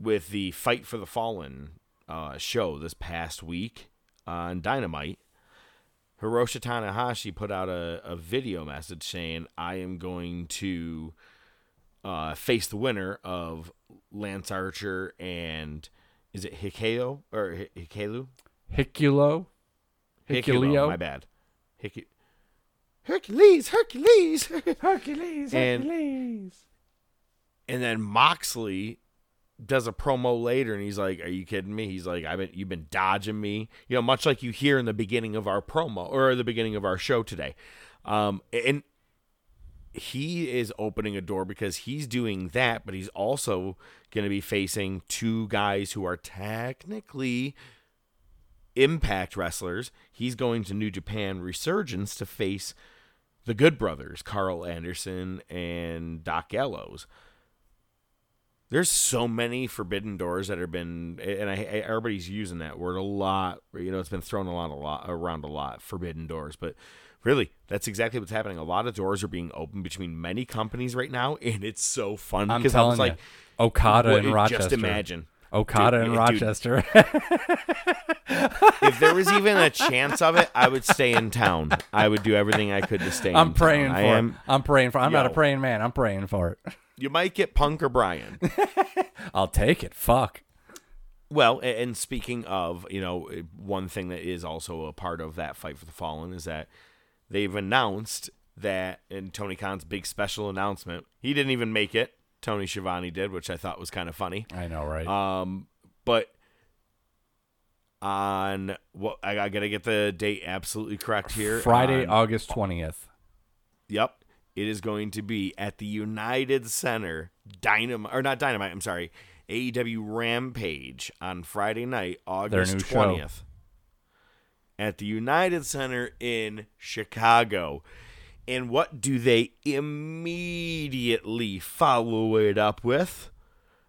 with the Fight for the Fallen uh, show this past week on Dynamite, Hiroshi Tanahashi put out a, a video message saying, I am going to uh, face the winner of Lance Archer and is it Hikeo or Hi- Hikelu? Hiculo. Hikuleo, my bad. Hiku- Hercules, Hercules, Hercules, And- Hercules. and then Moxley does a promo later, and he's like, "Are you kidding me?" He's like, "I've been, you've been dodging me, you know, much like you hear in the beginning of our promo or the beginning of our show today." Um, and he is opening a door because he's doing that, but he's also going to be facing two guys who are technically Impact wrestlers. He's going to New Japan Resurgence to face the Good Brothers, Karl Anderson and Doc Gallows. There's so many forbidden doors that have been, and I, I everybody's using that word a lot. You know, it's been thrown a lot, a lot around a lot. Forbidden doors, but really, that's exactly what's happening. A lot of doors are being opened between many companies right now, and it's so fun because I was like, you, Okada in Rochester. Just imagine. Okada Dude, in yeah, dude. Rochester. if there was even a chance of it, I would stay in town. I would do everything I could to stay. I'm in praying town. for I it. am. I'm praying for. I'm not a praying man. I'm praying for it. You might get Punk or Bryan. I'll take it. Fuck. Well, and speaking of, you know, eh, one thing that is also a part of that fight for the fallen is that they've announced that in Tony Khan's big special announcement, he didn't even make it. Tony Schiavone did, which I thought was kind of funny. I know, right? Um, but on what I, I gotta get the date absolutely correct here. Friday, On- August twentieth. Yep. It is going to be at the United Center Dynamite or not Dynamite, I'm sorry. AEW Rampage on Friday night, August 20th. At the United Center in Chicago. And what do they immediately follow it up with?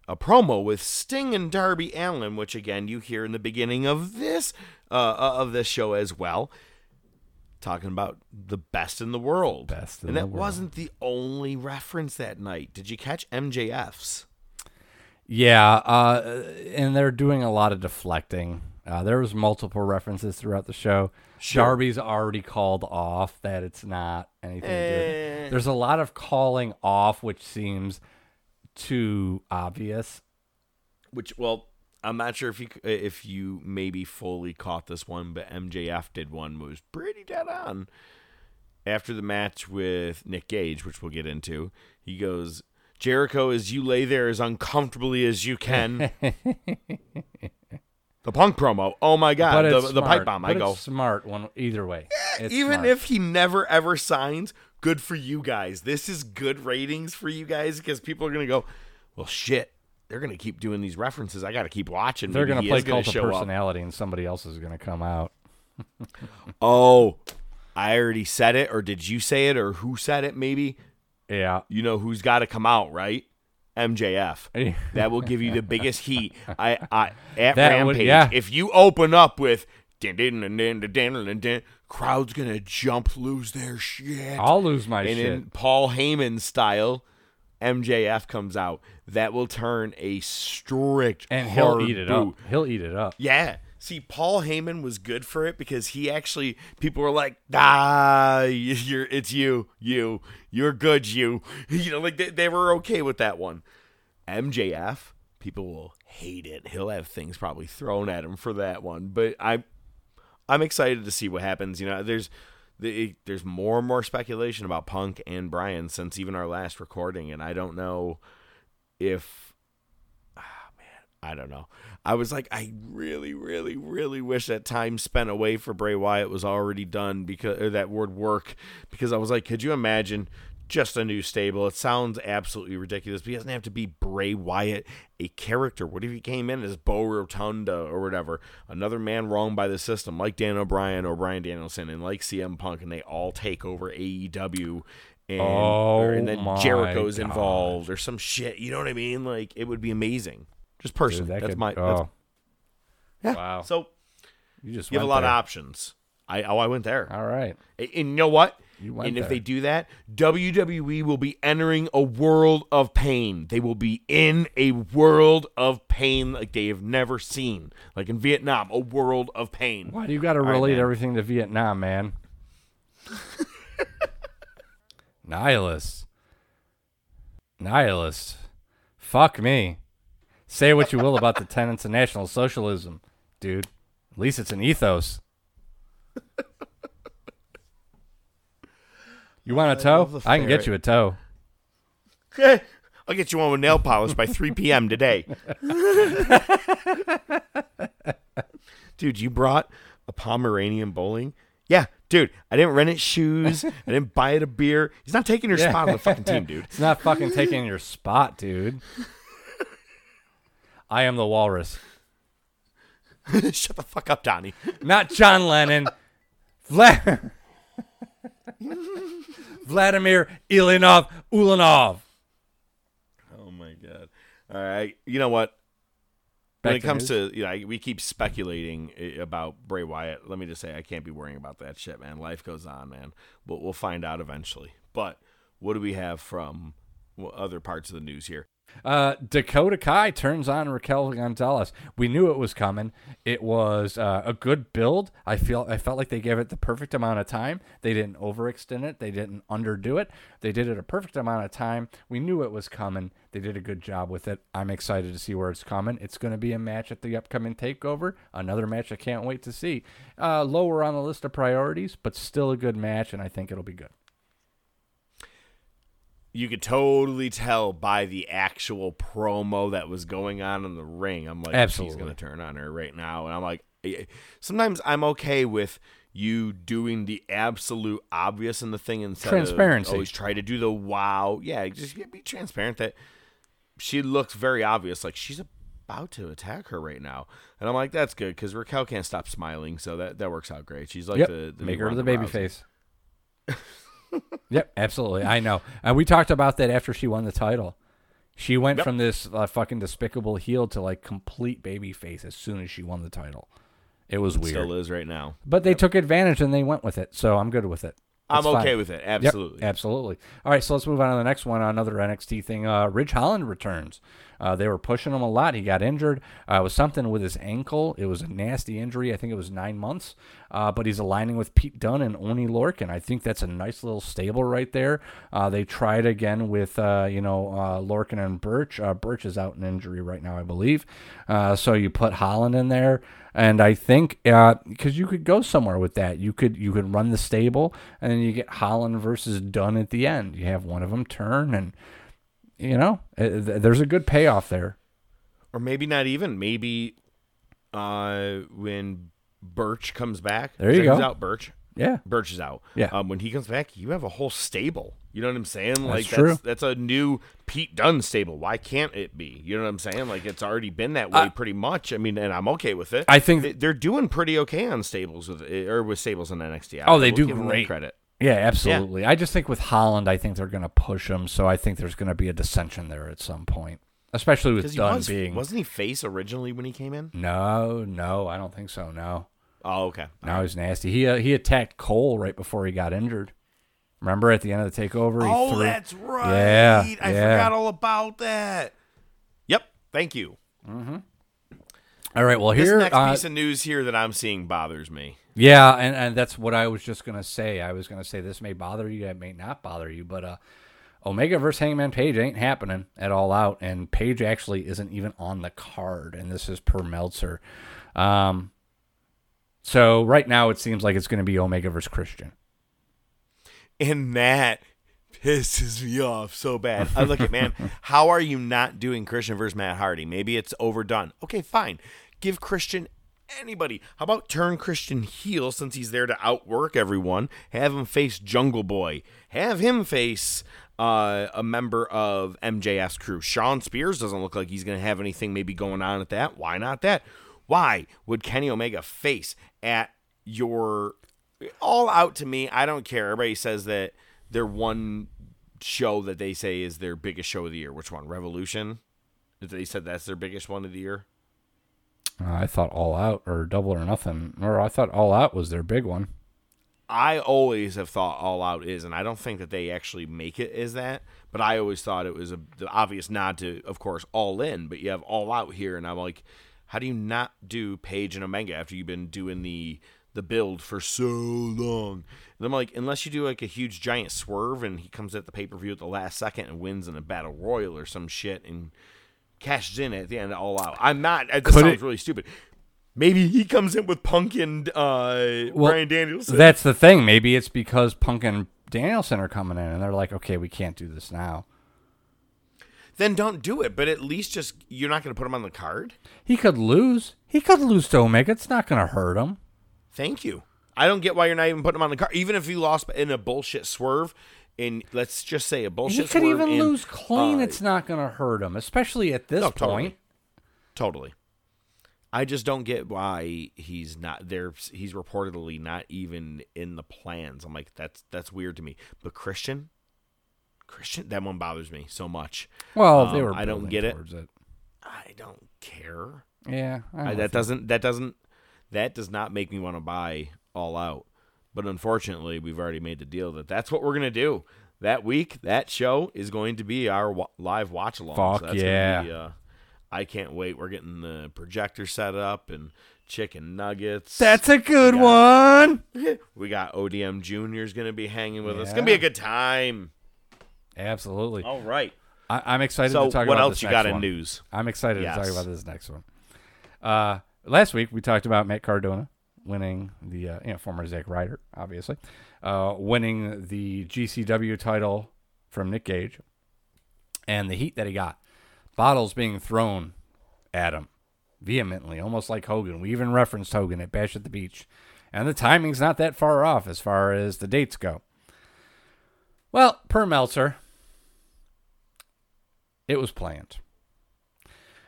A promo with Sting and Darby Allin, which again you hear in the beginning of this uh, of this show as well talking about the best in the world. Best in and that wasn't the only reference that night. Did you catch MJF's? Yeah, uh, and they're doing a lot of deflecting. Uh, there was multiple references throughout the show. Sure. Darby's already called off that it's not anything. Eh. There's a lot of calling off, which seems too obvious. Which, well, I'm not sure if you if you maybe fully caught this one, but MJF did one was pretty dead on. After the match with Nick Gage, which we'll get into, he goes, "Jericho, as you lay there as uncomfortably as you can." the punk promo. Oh my god, the, the pipe bomb. But I go. it's smart one either way. It's even smart. if he never ever signs, good for you guys. This is good ratings for you guys because people are gonna go, well, shit. They're gonna keep doing these references. I got to keep watching. they're Maybe gonna play is gonna cult of show up. personality, and somebody else is gonna come out. Oh, I already said it, or did you say it, or who said it? Maybe Yeah, you know who's got to come out, right? MJF. that will give you the biggest heat. I, I at that Rampage. Would, yeah. If you open up with din din din din din din din, crowd's gonna jump, lose their shit. I'll lose my and shit. And in Paul Heyman style, MJF comes out. That will turn a strict and he'll eat it boot. up. He'll eat it up. Yeah. See, Paul Heyman was good for it because he actually people were like, "Ah, you're it's you, you, you're good, you." You know, like they, they were okay with that one. MJF, people will hate it. He'll have things probably thrown at him for that one, but I, I'm excited to see what happens. You know, there's the, there's more and more speculation about Punk and Bryan since even our last recording, and I don't know if ah, man, I don't know. I was like, I really, really, really wish that time spent away for Bray Wyatt was already done because or that would work. Because I was like, could you imagine just a new stable? It sounds absolutely ridiculous, but he doesn't have to be Bray Wyatt, a character. What if he came in as Bo Rotunda or whatever, another man wronged by the system, like Dan O'Brien or Bryan Danielson, and like CM Punk, and they all take over AEW. And, or- and Oh then Jericho's God. involved or some shit. You know what I mean? Like it would be amazing. Just personally, that that's could- my. That's, oh. yeah. Wow. So You just you have a went lot there. of options. I oh I went there. All right. And you know what? You went and if there. they do that, WWE will be entering a world of pain. They will be in a world of pain like they have never seen. Like in Vietnam, a world of pain. Why do you got to relate man. everything to Vietnam, man? Nihilist. Nihilist. Fuck me. Say what you will about the tenets of National Socialism, dude. At least it's an ethos. You want a toe? the I can get you a toe. Okay. I'll get you one with nail polish by 3 p.m. today. dude, you brought a Pomeranian bowling? Yeah, dude, I didn't rent it shoes. I didn't buy it a beer. He's not taking your Yeah. spot on the fucking team, dude. It's not fucking taking your spot, dude. I am the walrus. Shut the fuck up, Donnie. Not John Lennon. Vla- Vladimir Ilinov Ulanov. Oh my god. All right. You know what? Back when it to comes to you know, we keep speculating about Bray Wyatt. Let me just say, I can't be worrying about that shit, man. Life goes on, man. We'll, we'll find out eventually. But what do we have from other parts of the news here? Uh, Dakota Kai turns on Raquel Gonzalez. We knew it was coming. It was uh, a good build. I feel I felt like they gave it the perfect amount of time. They didn't overextend it. They didn't underdo it. They did it a perfect amount of time. We knew it was coming. They did a good job with it. I'm excited to see where it's coming. It's going to be a match at the upcoming takeover. Another match I can't wait to see. Uh, lower on the list of priorities, but still a good match, and I think it'll be good. You could totally tell by the actual promo that was going on in the ring. I'm like, Absolutely. she's gonna turn on her right now, and I'm like, eh, sometimes I'm okay with you doing the absolute obvious in the thing instead Transparency. of always try to do the wow. Yeah, just be transparent that she looks very obvious, like she's about to attack her right now, and I'm like, that's good because Raquel can't stop smiling, so that that works out great. She's like yep. the, the make her the baby Rousey. face. yep, absolutely. I know. And we talked about that after she won the title. She went Yep. from this uh, fucking despicable heel to like complete baby face as soon as she won the title. It was weird. Still is right now. But they took advantage and they went with it. So I'm good with it. I'm It's fine. okay with it. Yep, Absolutely. absolutely. All right, so let's move on to the next one. Another NXT thing. Uh, Ridge Holland returns. Uh, they were pushing him a lot. He got injured. Uh, it was something with his ankle. It was a nasty injury. I think it was nine months. Uh, but he's aligning with Pete Dunne and Oni Lorcan. I think that's a nice little stable right there. Uh, they tried again with uh, you know uh, Lorcan and Burch. Uh, Burch is out in injury right now, I believe. Uh, so you put Holland in there. And I think because you could go somewhere with that, you could you could run the stable, and then you get Holland versus Dunne at the end. You have one of them turn, and you know uh, there's a good payoff there. or maybe not even. Maybe uh, when Burch comes back, There you go. out Burch. Yeah. Burch is out. Yeah. Um, when he comes back, you have a whole stable. You know what I'm saying? Like true. that's that's a new Pete Dunne stable. Why can't it be? You know what I'm saying? Like it's already been that way pretty much. I mean, and I'm okay with it. I think- They- they're doing pretty okay on stables with or with stables in NXT. Oh, they do give them that great. credit. Yeah, absolutely. I just think with Holland, I think they're going to push him. So I think there's going to be a dissension there at some point, especially with Dunne was, being. wasn't he face originally when he came in? No, no, I don't think so. No, Oh, okay. now he's nasty. He uh, he attacked Cole right before he got injured. Remember at the end of the takeover? He Oh, threw- that's right. Yeah, I yeah. forgot all about that. Yep. Thank you. All right. Well, This here, next uh, piece of news here that I'm seeing bothers me. Yeah, and, and that's what I was just gonna say. I was gonna say this may bother you, it may not bother you, but uh, Omega versus Hangman Page ain't happening at all out, and Page actually isn't even on the card, and this is per Meltzer. Um, so right now it seems like it's gonna be Omega versus Christian. And that pisses me off so bad. I look at man, how are you not doing Christian versus Matt Hardy? Maybe it's overdone. Okay, fine. Give Christian anybody. How about turn Christian heel since he's there to outwork everyone? Have him face Jungle Boy. Have him face uh, a member of MJF's crew. Shawn Spears doesn't look like he's going to have anything maybe going on at that. Why not that? Why would Kenny Omega face at your all out to me? I don't care. Everybody says that their one show that they say is their biggest show of the year. Which one? Revolution. They said that's their biggest one of the year. I thought All Out or Double or Nothing, or I thought All Out was their big one. I always have thought All Out is, and I don't think that they actually make it as that. But I always thought it was a, the obvious nod to, of course, All In. But you have All Out here, and I'm like, how do you not do Page and Omega after you've been doing the the build for so long? And I'm like, unless you do like a huge giant swerve and he comes at the pay per view at the last second and wins in a battle royal or some shit and cashes in at the end of All Out. I'm not. This Could sounds it- really stupid. Maybe he comes in with Punk and uh, Well, Bryan Danielson. That's the thing. Maybe it's because Punk and Danielson are coming in, and they're like, okay, we can't do this now. then don't do it. But at least just you're not going to put him on the card. He could lose. He could lose to Omega. It's not going to hurt him. Thank you. I don't get why you're not even putting him on the card. Even if you lost in a bullshit swerve, in let's just say a bullshit he could even in, lose clean. uh, it's not going to hurt him, especially at this No, point. totally. Totally. I just don't get why he's not there. He's reportedly not even in the plans. I'm like, that's that's weird to me. But Christian, Christian, that one bothers me so much. Well, they Um, were. I don't get it. it. I don't care. Yeah, I'm I, that doesn't that doesn't that does not make me want to buy all out. But unfortunately, we've already made the deal that that's what we're gonna do that week. That show is going to be our live watch along. Fuck yeah. Be, uh, I can't wait. We're getting the projector set up and chicken nuggets. That's a good We one. we got ODM Junior's gonna be hanging with us. It's gonna be a good time. Absolutely. All right. I, I'm excited So to talk about what about else this you next got in one. news? I'm excited to talk about this next one. Uh, last week we talked about Matt Cardona winning the uh, you know former Zack Ryder, obviously, uh, winning the GCW title from Nick Gage, and the heat that he got, bottles being thrown at him vehemently, almost like Hogan. We even referenced Hogan at Bash at the Beach, and the timing's not that far off as far as the dates go. Well, per Meltzer, it was planned.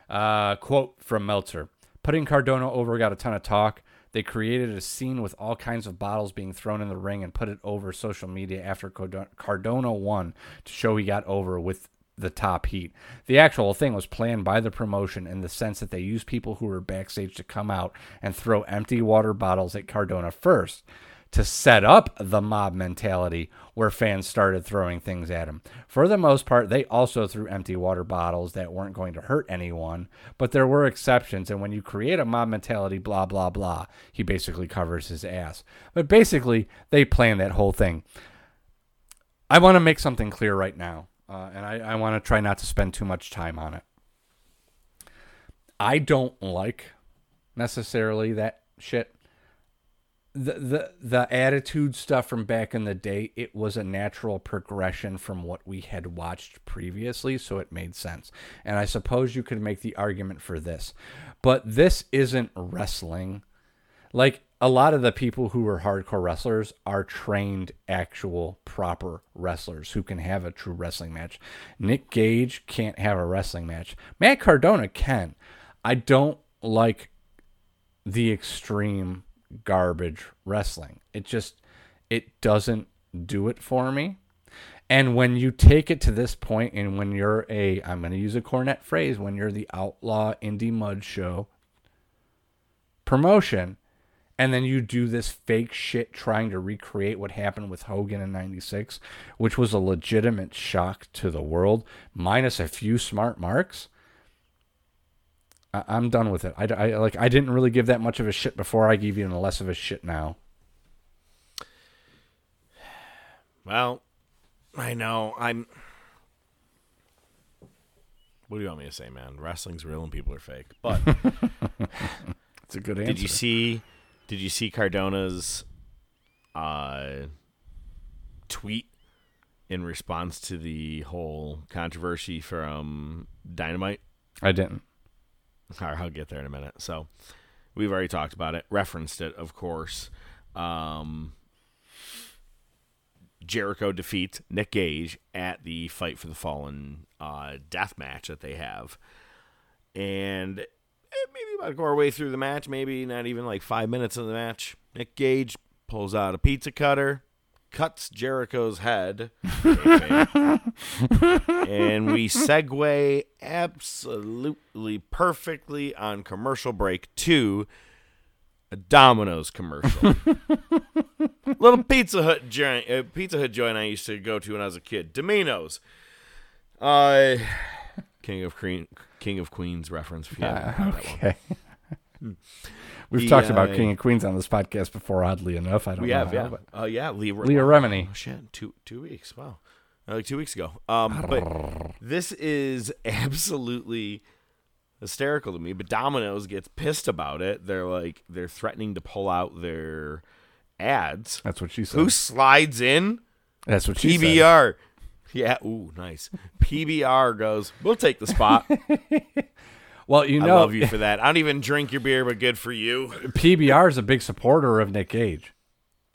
Uh, quote from Meltzer Putting Cardona over got a ton of talk. They created a scene with all kinds of bottles being thrown in the ring and put it over social media after Cardona won to show he got over with the top heat. The actual thing was planned by the promotion in the sense that they used people who were backstage to come out and throw empty water bottles at Cardona first to set up the mob mentality where fans started throwing things at him. For the most part, they also threw empty water bottles that weren't going to hurt anyone, but there were exceptions. And when you create a mob mentality, blah, blah, blah, he basically covers his ass. But basically, they planned that whole thing. I want to make something clear right now, uh, and I, I want to try not to spend too much time on it. I don't like necessarily that shit the the the attitude stuff from back in the day it was a natural progression from what we had watched previously so it made sense. And i suppose you could make the argument for this. But this isn't wrestling. Like a lot of the people who are hardcore wrestlers are trained actual proper wrestlers who can have a true wrestling match. Nick gage can't have a wrestling match. Matt cardona can. I don't like the extreme garbage wrestling. It just it doesn't do it for me. And when you take it to this point and when you're a I'm going to use a Cornette phrase when you're the outlaw indie mud show promotion and then you do this fake shit trying to recreate what happened with Hogan in 96, which was a legitimate shock to the world minus a few smart marks. I- I'm done with it. I, I like. I didn't really give that much of a shit before. I give even less of a shit now. Well, I know. I'm. What do you want me to say, man? Wrestling's real and people are fake. But It's a good answer. did you see? Did you see Cardona's uh, tweet in response to the whole controversy from Dynamite? I didn't. All right, I'll get there in a minute. So, we've already talked about it, referenced it, of course. Um, Jericho defeats Nick Gage at the Fight for the Fallen uh, death match that they have. And eh, maybe about our way through the match, maybe not even like five minutes of the match, Nick Gage pulls out a pizza cutter, cuts Jericho's head, and we segue absolutely perfectly on commercial break to a Domino's commercial. Little Pizza Hut joint, uh, Pizza Hut joint I used to go to when I was a kid. Domino's. Uh, King of Queen, King of Queens reference. If you haven't heard that one. Okay. We've The, talked about uh, King of Queens on this podcast before, oddly enough. I don't We know have, how, yeah. but- Oh, yeah. Leah, Leah Remini. Oh, shit. Two, two weeks. Wow. Uh, Like two weeks ago. Um, but this is absolutely hysterical to me. But Domino's gets pissed about it. They're like, they're threatening to pull out their ads. That's what she said. Who slides in? That's what she said. PBR. Yeah. Ooh, nice. PBR goes, we'll take the spot. Well, you know, I love you for that. I don't even drink your beer, but good for you. PBR is a big supporter of Nick Gage.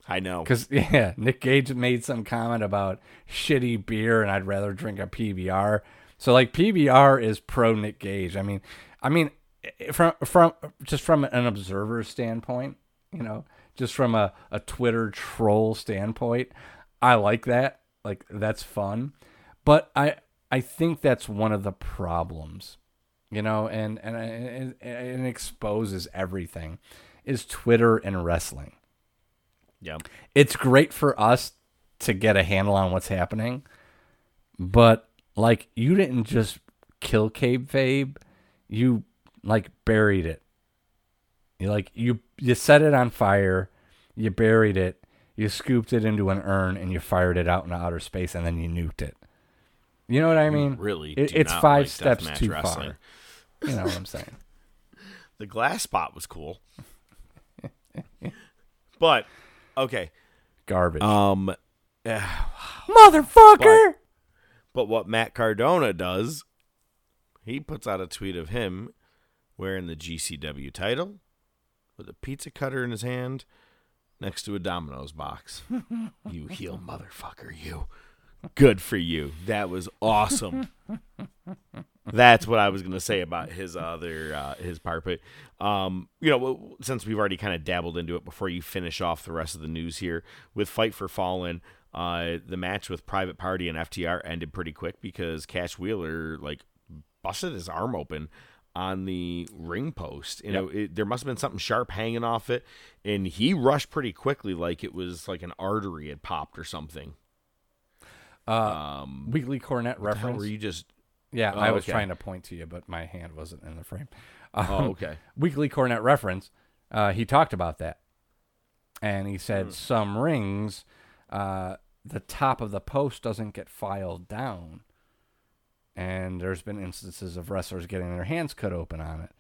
I know. Because yeah, Nick Gage made some comment about shitty beer, and I'd rather drink a PBR. So like PBR is pro Nick Gage. I mean, I mean, eh, from from just from an observer standpoint, you know, just from a, a Twitter troll standpoint, I like that. Like that's fun, but I I think that's one of the problems, you know, and and and, and it exposes everything, is Twitter and wrestling Yeah, it's great for us to get a handle on what's happening, but like you didn't just kill kayfabe, you like buried it. You like you you set it on fire, you buried it, you scooped it into an urn, and you fired it out into outer space, and then you nuked it. You know what I mean? really It- it's five like steps too wrestling. far. You know what I'm saying? The glass spot was cool. but okay. Garbage. Um Motherfucker. but what Matt Cardona does, he puts out a tweet of him wearing the GCW title with a pizza cutter in his hand next to a Domino's box. you heel motherfucker, you. Good for you. That was awesome. That's what I was gonna say about his other uh, his part. But um, you know, since we've already kind of dabbled into it, before you finish off the rest of the news here with Fight for Fallen, uh, the match with Private Party and FTR ended pretty quick because Cash Wheeler like busted his arm open on the ring post. You know, it, there must have been something sharp hanging off it, and he rushed pretty quickly, like it was like an artery had popped or something. Um, Weekly Cornette what the hell reference. Were you just Yeah, Oh, I was okay. trying to point to you, but my hand wasn't in the frame. Oh, okay. Weekly Cornette reference. Uh, he talked about that, and he said some rings, uh, the top of the post doesn't get filed down, and there's been instances of wrestlers getting their hands cut open on it.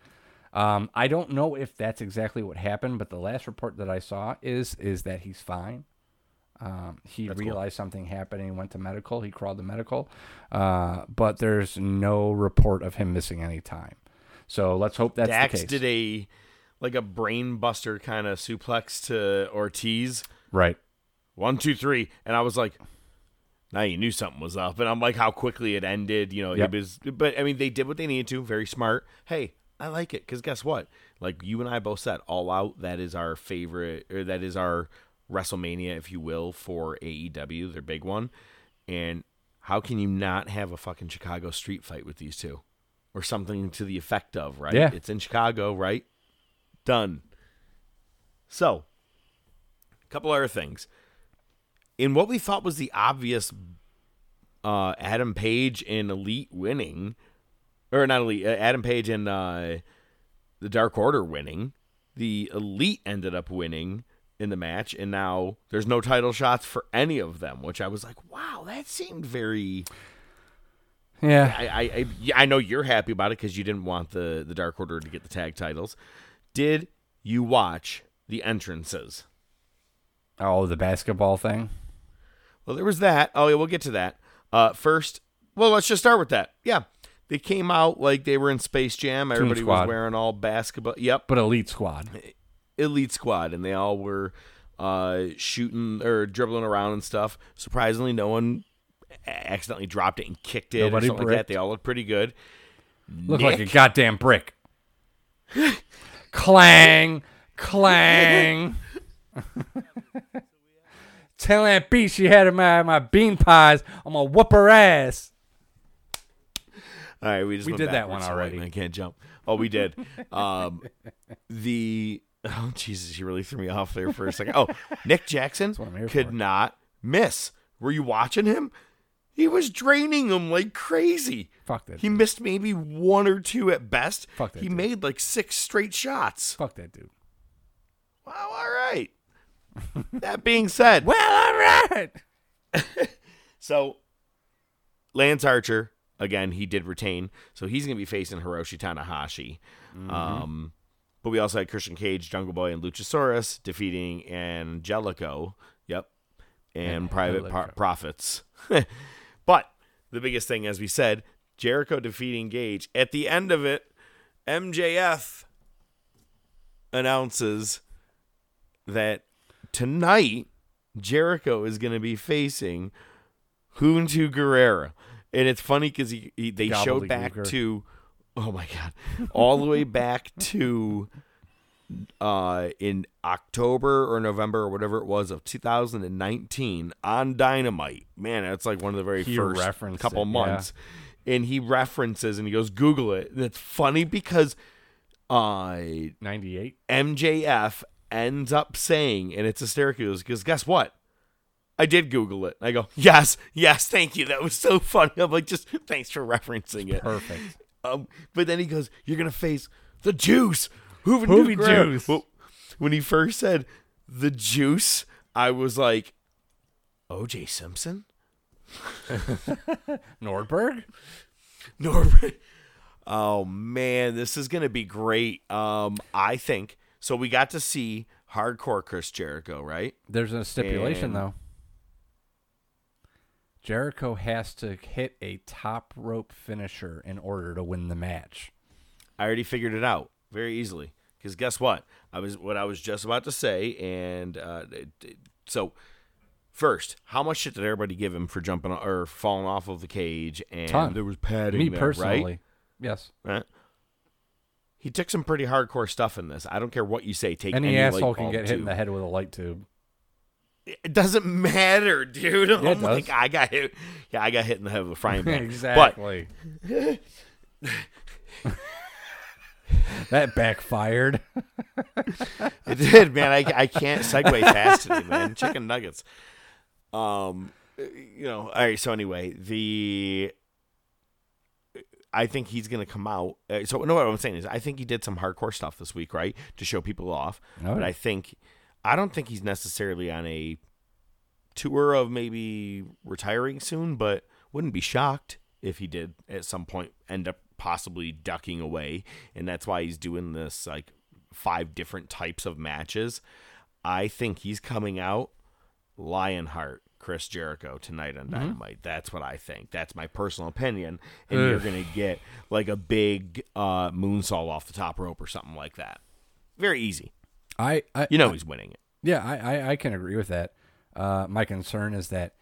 Um, I don't know if that's exactly what happened, but the last report that I saw is is that he's fine. Um, he That's cool. realized something happened and he went to medical. He crawled to medical, uh, but there's no report of him missing any time. So let's hope that's Dax the case. did a like a brain buster kind of suplex to Ortiz. right. One, two, three, and I was like, now you knew something was up. And I'm like, how quickly it ended. You know, Yep. it was. But I mean, they did what they needed to. Very smart. Hey, I like it because guess what? Like you and I both said, All Out. That is our favorite, or that is our WrestleMania, if you will, for AEW, their big one. And how can you not have a fucking Chicago street fight with these two? Or something to the effect of, right? Yeah. It's in Chicago, right? Done. So, a couple other things. In what we thought was the obvious uh, Adam Page and Elite winning, or not Elite, uh, Adam Page and uh, the Dark Order winning, the Elite ended up winning in the match, and now there's no title shots for any of them, which I was like, wow, that seemed very. Yeah. I I, I, I know you're happy about it because you didn't want the the Dark Order to get the tag titles. Did you watch the entrances? Oh, the basketball thing. Well, there was that. Oh, yeah, we'll get to that. Uh, first, well, let's just start with that. Yeah, they came out like they were in Space Jam. Everybody was wearing all basketball. Yep, But Elite Squad. Elite squad, and they all were uh, shooting or dribbling around and stuff. Surprisingly, no one accidentally dropped it and kicked it Nobody or something like that. They all looked pretty good. Look like a goddamn brick. clang, clang. Tell that bitch she had my my bean pies. I'm gonna whoop her ass. All right, we just We did that one already. I can't jump. Oh, we did. um, the Oh Jesus, you really threw me off there for a second. Oh, Nick Jackson what I'm here could for. not miss. Were you watching him? He was draining him like crazy. Fuck that He dude. missed maybe one or two at best. Fuck that He dude. made like six straight shots. Fuck that dude. Wow, all right. that being said, Well, all right. So, Lance Archer again, he did retain, so he's going to be facing Hiroshi Tanahashi. Um, but we also had Christian Cage, Jungle Boy, and Luchasaurus defeating Angelico. Yep, and Private Par- Profits. but the biggest thing, as we said, Jericho defeating Gage. At the end of it, MJF announces that tonight Jericho is going to be facing Huntu Guerrera. And it's funny because he, he they showed back Gobbledygooker. to, oh my God, all the way back to uh, in October or November or whatever it was of 2019 on Dynamite. Man, that's like one of the very He first couple it, yeah. months. And he references and he goes, Google it. And it's funny because uh, 98. MJF ends up saying, and it's hysterical, because guess what? I did Google it. I go, yes, yes, thank you. That was so funny. I'm like, just thanks for referencing it. Perfect. Um, but then he goes, "You're gonna face the juice, Juvi Juvi Juice. Well, when he first said the juice, I was like, "O.J. Simpson, Nordberg? Nordberg." Oh man, this is gonna be great. Um, I think so. We got to see hardcore Chris Jericho, right? There's a stipulation, And- though. Jericho has to hit a top rope finisher in order to win the match. I already figured it out very easily. Because guess what? I was what I was just about to say, and uh, it- it- so first, how much shit did everybody give him for jumping or falling off of the cage? And Ton. there was padding. Me there, personally, right? yes. Right. He took some pretty hardcore stuff in this. I don't care what you say. Take Any, any light asshole can bulb, get hit in the head with a light tube. It doesn't matter, dude. it I'm like, does. I got hit. Yeah, I got hit in the head with a frying pan. exactly. that backfired. It did, man. I, I can't segue fast today, man. Chicken nuggets. Um, you know. All right. So anyway, the I think he's gonna come out. Uh, so no, what I'm saying is, I think he did some hardcore stuff this week, right, to show people off. Oh, But. I think I don't think he's necessarily on a tour of maybe retiring soon, but wouldn't be shocked if he did at some point end up possibly ducking away, and that's why he's doing this like five different types of matches. I think he's coming out Lionheart, Chris Jericho tonight on Dynamite. That's what I think. That's my personal opinion. And you're gonna get like a big uh, moonsault off the top rope or something like that. Very easy. I, I You know I- he's winning it. Yeah, I, I, I can agree with that. Uh, my concern is that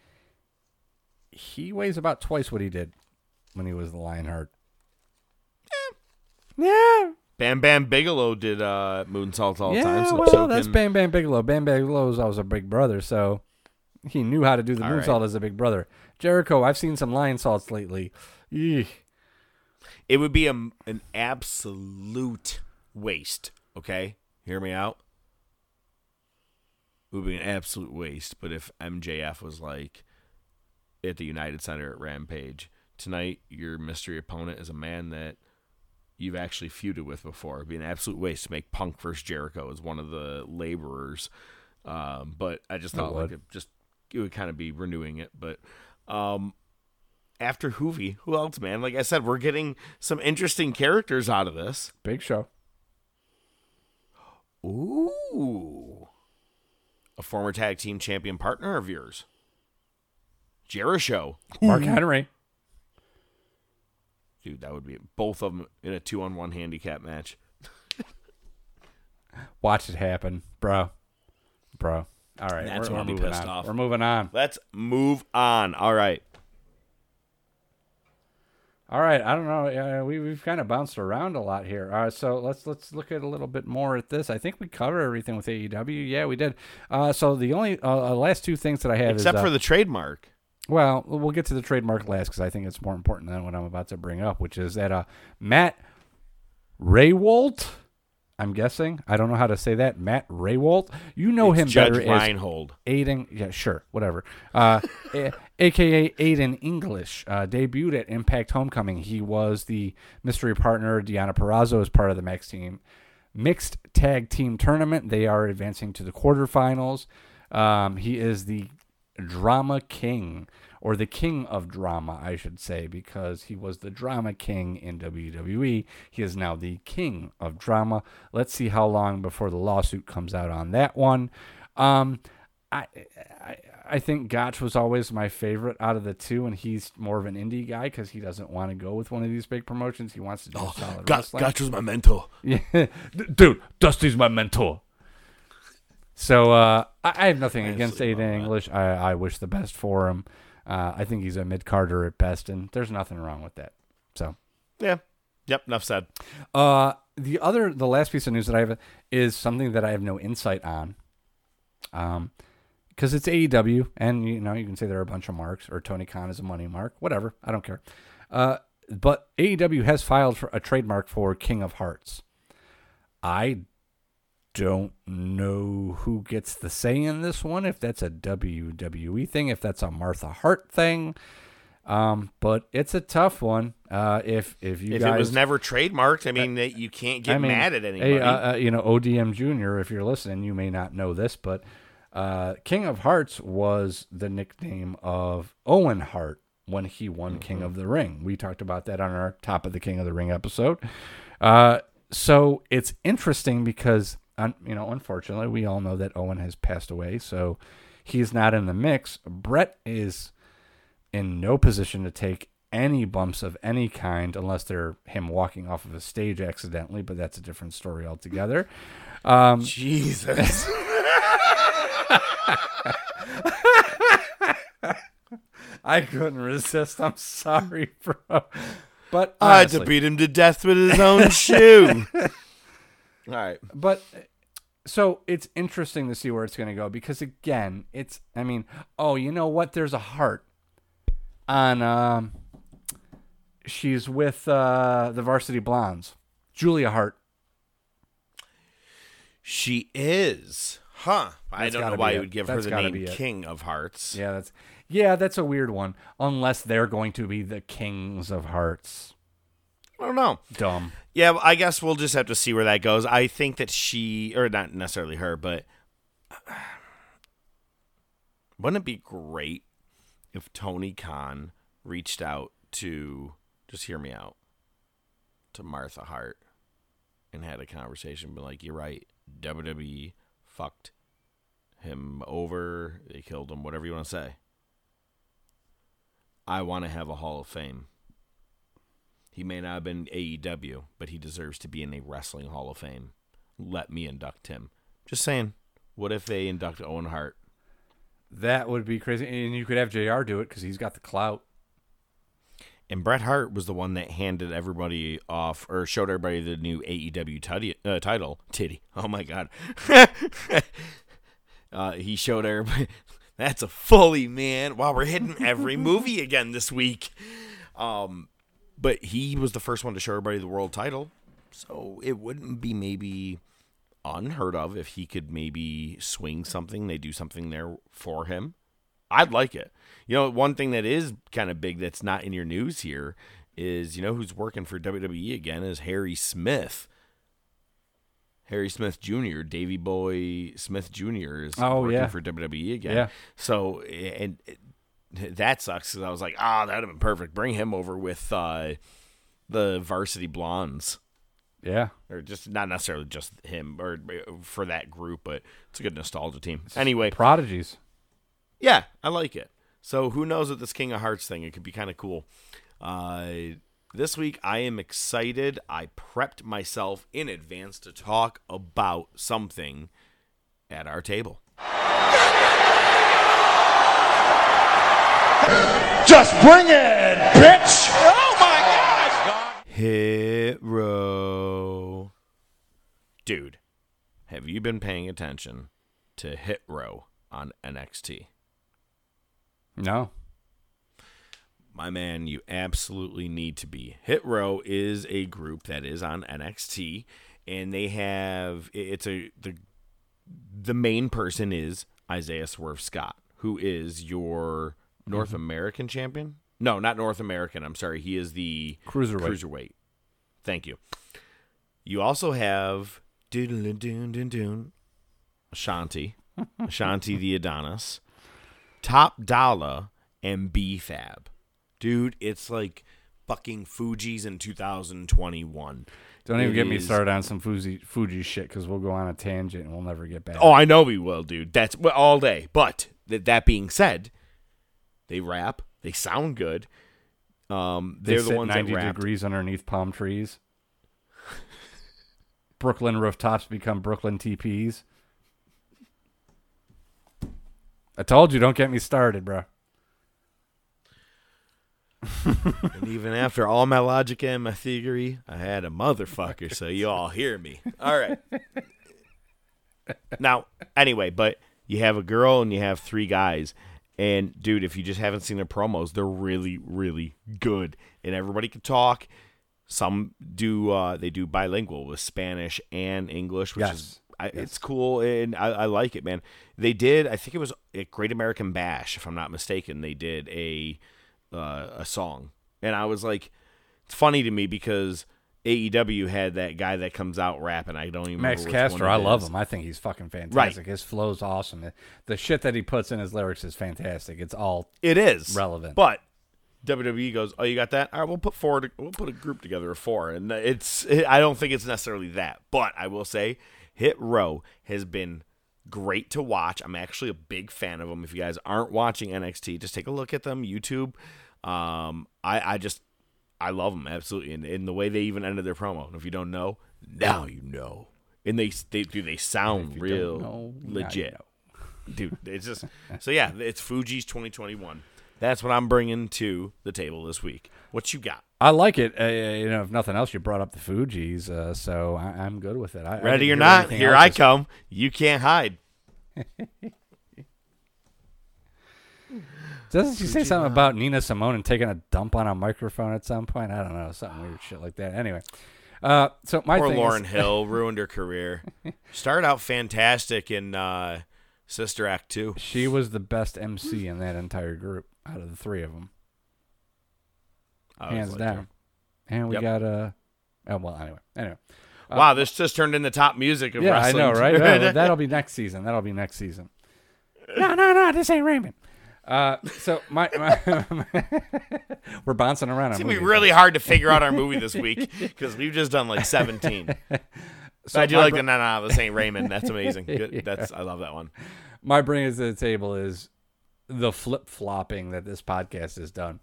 he weighs about twice what he did when he was the Lionheart. Yeah. Bam Bam Bigelow did uh, moonsaults all the yeah, time. So, well, so that's can- Bam Bam Bigelow. Bam Bam Bigelow was always a big brother, so he knew how to do the All right. moonsault as a big brother. Jericho, I've seen some Lionsaults lately. It would be a, an absolute waste. Okay, hear me out. It would be an absolute waste. But if MJF was like at the United Center at Rampage tonight, your mystery opponent is a man that you've actually feuded with before. It'd be an absolute waste to make Punk versus Jericho as one of the laborers. Um, but I just thought like it just it would kind of be renewing it. But um, after Juvi, who else, man? Like I said, we're getting some interesting characters out of this. Big show. Ooh. A former tag team champion partner of yours. Jericho. Mark Henry. Dude, that would be both of them in a two on one handicap match. Watch it happen, bro. Bro. All right, That's we're, when I'll we're be moving pissed on. off. We're moving on. Let's move on. All right. All right, I don't know. Uh, we we've kind of bounced around a lot here. Uh, so let's let's look at a little bit more at this. I think we covered everything with AEW. Yeah, we did. Uh, so the only uh, uh, last two things that I have Except is, uh, for the trademark. well, we'll get to the trademark last because I think it's more important than what I'm about to bring up, which is that uh, Matt Rehwoldt. I'm guessing. I don't know how to say that. Matt Rehwoldt. You know It's him Judge better Reinhold. as Aiden. Yeah, sure, whatever. Uh, a- AKA Aiden English uh, debuted at Impact Homecoming. He was the mystery partner. Deonna Purrazzo is part of the Max team mixed tag team tournament. They are advancing to the quarterfinals. Um, he is the drama king, or the king of drama, I should say, because he was the drama king in WWE. He is now the king of drama. Let's see how long before the lawsuit comes out on that one. Um, I, I I think Gotch was always my favorite out of the two, and he's more of an indie guy because he doesn't want to go with one of these big promotions. He wants to do solid Got, wrestling. Gotch was my mentor. Yeah, dude, Dusty's my mentor. So uh, I, I have nothing against Aiden English. I, I wish the best for him. Uh, I think he's a mid carder at best, and there's nothing wrong with that. So Yeah. Yep. Enough said. uh, the other, the last piece of news that I have is something that I have no insight on. Um, because it's AEW, and you know you can say there are a bunch of marks, or Tony Khan is a money mark, whatever. I don't care. Uh, but AEW has filed for a trademark for King of Hearts. I don't know who gets the say in this one. If that's a WWE thing, if that's a Martha Hart thing. Um, but it's a tough one. Uh, if if you If guys it was never trademarked, I mean, that you can't get I mean, mad at hey, anybody. uh, uh, you know, ODM Jr., if you're listening, you may not know this, but uh, King of Hearts was the nickname of Owen Hart when he won King Mm-hmm. of the Ring. We talked about that on our Top of the King of the Ring episode. Uh, so it's interesting because, un- you know, unfortunately, we all know that Owen has passed away, so he's not in the mix. Bret is in no position to take any bumps of any kind unless they're him walking off of a stage accidentally, but that's a different story altogether. Um, Jesus. I couldn't resist. I'm sorry, bro. But I had to beat him to death with his own shoe. All right. But so it's interesting to see where it's going to go because again, it's I mean, oh, you know what? There's a heart on um she's with uh the Varsity Blondes. Julia Hart. She is. Huh. I That's don't know why you would give That's her the name. King of Hearts. Yeah, that's yeah, that's a weird one. Unless they're going to be the kings of hearts. I don't know. Dumb. Yeah, I guess we'll just have to see where that goes. I think that she, or not necessarily her, but wouldn't it be great if Tony Khan reached out to, just hear me out, to Martha Hart and had a conversation, be like, you're right, WWE fucked him over, they killed him, whatever you want to say. I want to have a Hall of Fame. He may not have been AEW, but he deserves to be in a wrestling Hall of Fame. Let me induct him. Just saying. What if they induct Owen Hart? That would be crazy. And you could have JR do it because he's got the clout. And Bret Hart was the one that handed everybody off, or showed everybody the new AEW titty, uh, title. Titty. Oh my god. uh, he showed everybody. That's a fully man. Wow, we're hitting every movie again this week. Um, but he was the first one to show everybody the world title, so it wouldn't be maybe unheard of if he could maybe swing something. They do something there for him. I'd like it. You know, one thing that is kind of big that's not in your news here is you know who's working for WWE again is Harry Smith. Harry Smith Jr., Davy Boy Smith Jr. is Oh, working yeah. for WWE again. Yeah. So and that sucks because I was like, ah, that'd have been perfect. Bring him over with uh, the Varsity Blondes Yeah. or just not necessarily just him or uh, for that group, but it's a good nostalgia team. Anyway, Prodigies. yeah, I like it. So who knows with this King of Hearts thing? It could be kind of cool. Uh, this week I am excited. I prepped myself in advance to talk about something at our table. Just bring it, bitch! Oh my god! Hit row. Dude, have you been paying attention to Hit Row on NXT? No. My man, you absolutely need to be. Hit Row is a group that is on NXT, and they have it's a the the main person is Isaiah Swerve Scott, who is your North Mm-hmm. American champion. No, not North American. I'm sorry. He is the Cruiserweight. Cruiserweight. Thank you. You also have doodle doon doon doon Ashanti, Ashanti the Adonis, Top Dollar, and B Fab. Dude, it's like fucking Fugees in 2021. Don't even It get me is- started on some Fuji Fuji shit because we'll go on a tangent and we'll never get back. Oh, I know we will, dude. That's well, all day. But th- that being said, they rap. They sound good. Um, they they're the ones 90 that rap. degrees underneath palm trees. Brooklyn rooftops become Brooklyn TPs. I told you, don't get me started, bro. And even after all my logic and my theory, I had a motherfucker. so you all hear me. All right. Now, anyway, but you have a girl and you have three guys. And dude, if you just haven't seen their promos, they're really, really good. And everybody can talk. Some do uh they do bilingual with Spanish and English, which is Yes. It's cool and I, I like it, man. They did, I think it was at Great American Bash, if I'm not mistaken. They did a uh, a song, and I was like, it's funny to me because AEW had that guy that comes out rapping. I don't even Max remember which Caster, one I love him. I think he's fucking fantastic. Right. His flow's awesome. The, the shit that he puts in his lyrics is fantastic. It's all It is relevant. but WWE goes, "Oh, you got that? All right, we'll put forward. We'll put a group together of four. And it's. I don't think it's necessarily that, but I will say, Hit Row has been great to watch. I'm actually a big fan of them. If you guys aren't watching NXT, just take a look at them YouTube. Um, I I just I love them absolutely, and, and the way they even ended their promo. And if you don't know, now you know. And they they do they sound real know, now you legit dude. It's just so yeah. It's Fugees 2021. That's what I'm bringing to the table this week. What you got? I like it. Uh, you know, if nothing else, you brought up the Fugees, uh, so I, I'm good with it. I, I Ready didn't or not? Here I come. You can't hide. Doesn't she say something about Nina Simone and taking a dump on a microphone at some point? I don't know, something weird shit like that. Anyway, uh, so my Poor thing Lauryn is, Hill ruined her career. Started out fantastic in uh, Sister Act 2. she was the best MC in that entire group out of the three of them, hands liked down. her. And we Yep. got uh, oh well, anyway, anyway. Uh, Wow, this just turned into top music of yeah, wrestling. I know, right? No, that'll be next season. That'll be next season. No, no, no, this ain't Raymond. Uh, so my, my we're bouncing around. It's on gonna be really hard to figure out our movie this week because we've just done like 17. So I do like the no, no, no, this ain't Raymond. That's amazing. Good. That's I love that one. my bring to the table is the flip flopping that this podcast has done.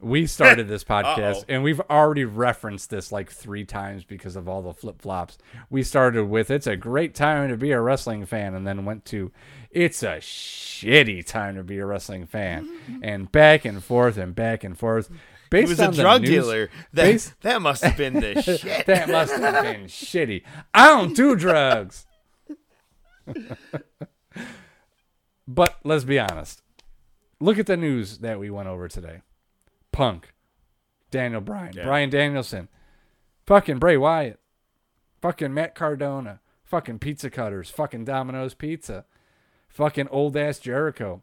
We started this podcast and we've already referenced this like three times because of all the flip flops. We started with it's a great time to be a wrestling fan and then went to it's a shitty time to be a wrestling fan and back and forth and back and forth. Based He was on the drug news- dealer. That based- that must have been the shit. that must have been shitty. I don't do drugs. but let's be honest. Look at the news that we went over today. Punk, Daniel Bryan, Yeah. Bryan Danielson, fucking Bray Wyatt, fucking Matt Cardona, fucking Pizza Cutters, fucking Domino's Pizza, fucking old ass Jericho,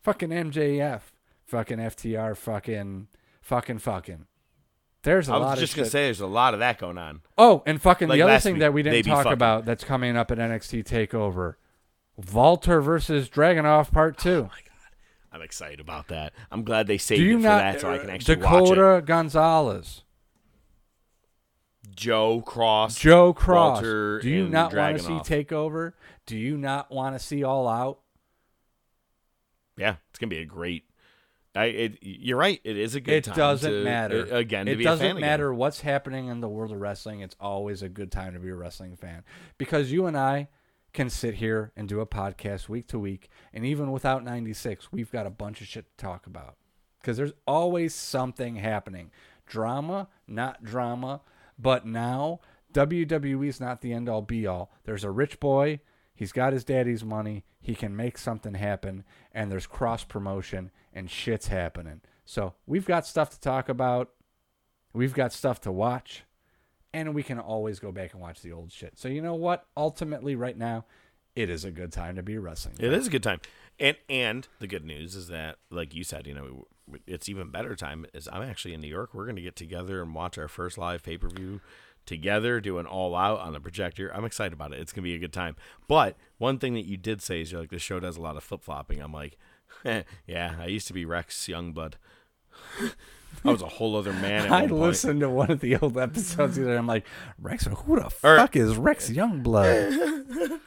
fucking MJF, fucking FTR, fucking, fucking, fucking. There's a I lot was of just gonna shit. say there's a lot of that going on. Oh, and fucking Like the other thing week, that we didn't talk about that's coming up at NXT Takeover, Walter versus Dragunov Part Two. Oh I'm excited about that. I'm glad they saved you it for not that so I can actually watch Dakota Gonzalez. Joe Kross, Joe Kross? Walter, Do you not want to see Takeover? Do you not want to see All Out? Yeah, it's gonna be a great. I, it, you're right. It is a good It time. doesn't to- matter uh, again. To it be doesn't a fan matter Again. what's happening in the world of wrestling. It's always a good time to be a wrestling fan because you and I can sit here and do a podcast week to week, and even without 96, we've got a bunch of shit to talk about because there's always something happening. Drama, not drama, but now WWE is not the end all be all. There's a rich boy. He's got his daddy's money. He can make something happen, and there's cross promotion and shit's happening. So we've got stuff to talk about. We've got stuff to watch, and we can always go back and watch the old shit. So you know what? Ultimately, right now, it is a good time to be a wrestling. It is a good time, and and the good news is that, like you said, you know, it's even better time. Is I'm actually in New York. We're going to get together and watch our first live pay per view together, doing all out on the projector. I'm excited about it. It's going to be a good time. But one thing that you did say is you're like this show does a lot of flip flopping. I'm like, yeah, I used to be Rex Youngblood. I was a whole other man. I one point. listened to one of the old episodes and I'm like, Rex, who the fuck is Rex Youngblood?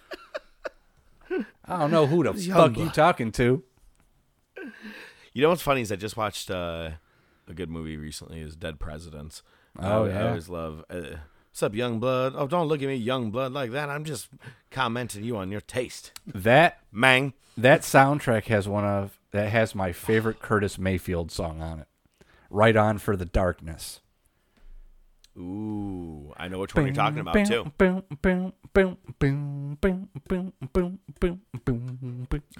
I don't know who the fuck you talking to. You know what's funny is I just watched uh, a good movie recently. Is Dead Presidents. Oh, I, I always love. Uh, What's up, young blood? Oh, don't look at me, young blood, like that. I'm just commenting you on your taste, That mang. that soundtrack has one of that has my favorite Curtis Mayfield song on it right on for the darkness. Ooh, I know which one you're talking about too.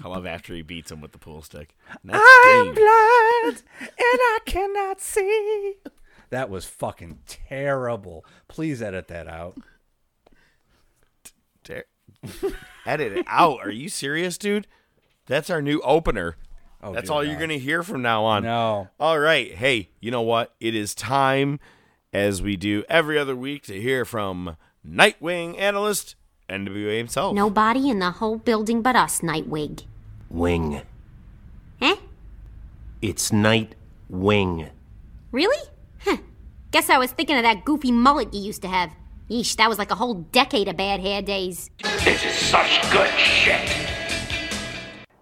I love after he beats him with the pool stick. I'm blind and I cannot see. That was fucking terrible. Please edit that out. Ter- edit it out. Are you serious, dude? That's our new opener. Oh, That's dear all you're God. going to hear from now on. No. All right. Hey, you know what? It is time, as we do every other week, to hear from Nightwing analyst NWA himself. Nobody in the whole building but us, Nightwing. Wing. Eh? It's Night Wing. Really? Huh. Guess I was thinking of that goofy mullet you used to have. Yeesh, that was like a whole decade of bad hair days. This is such good shit.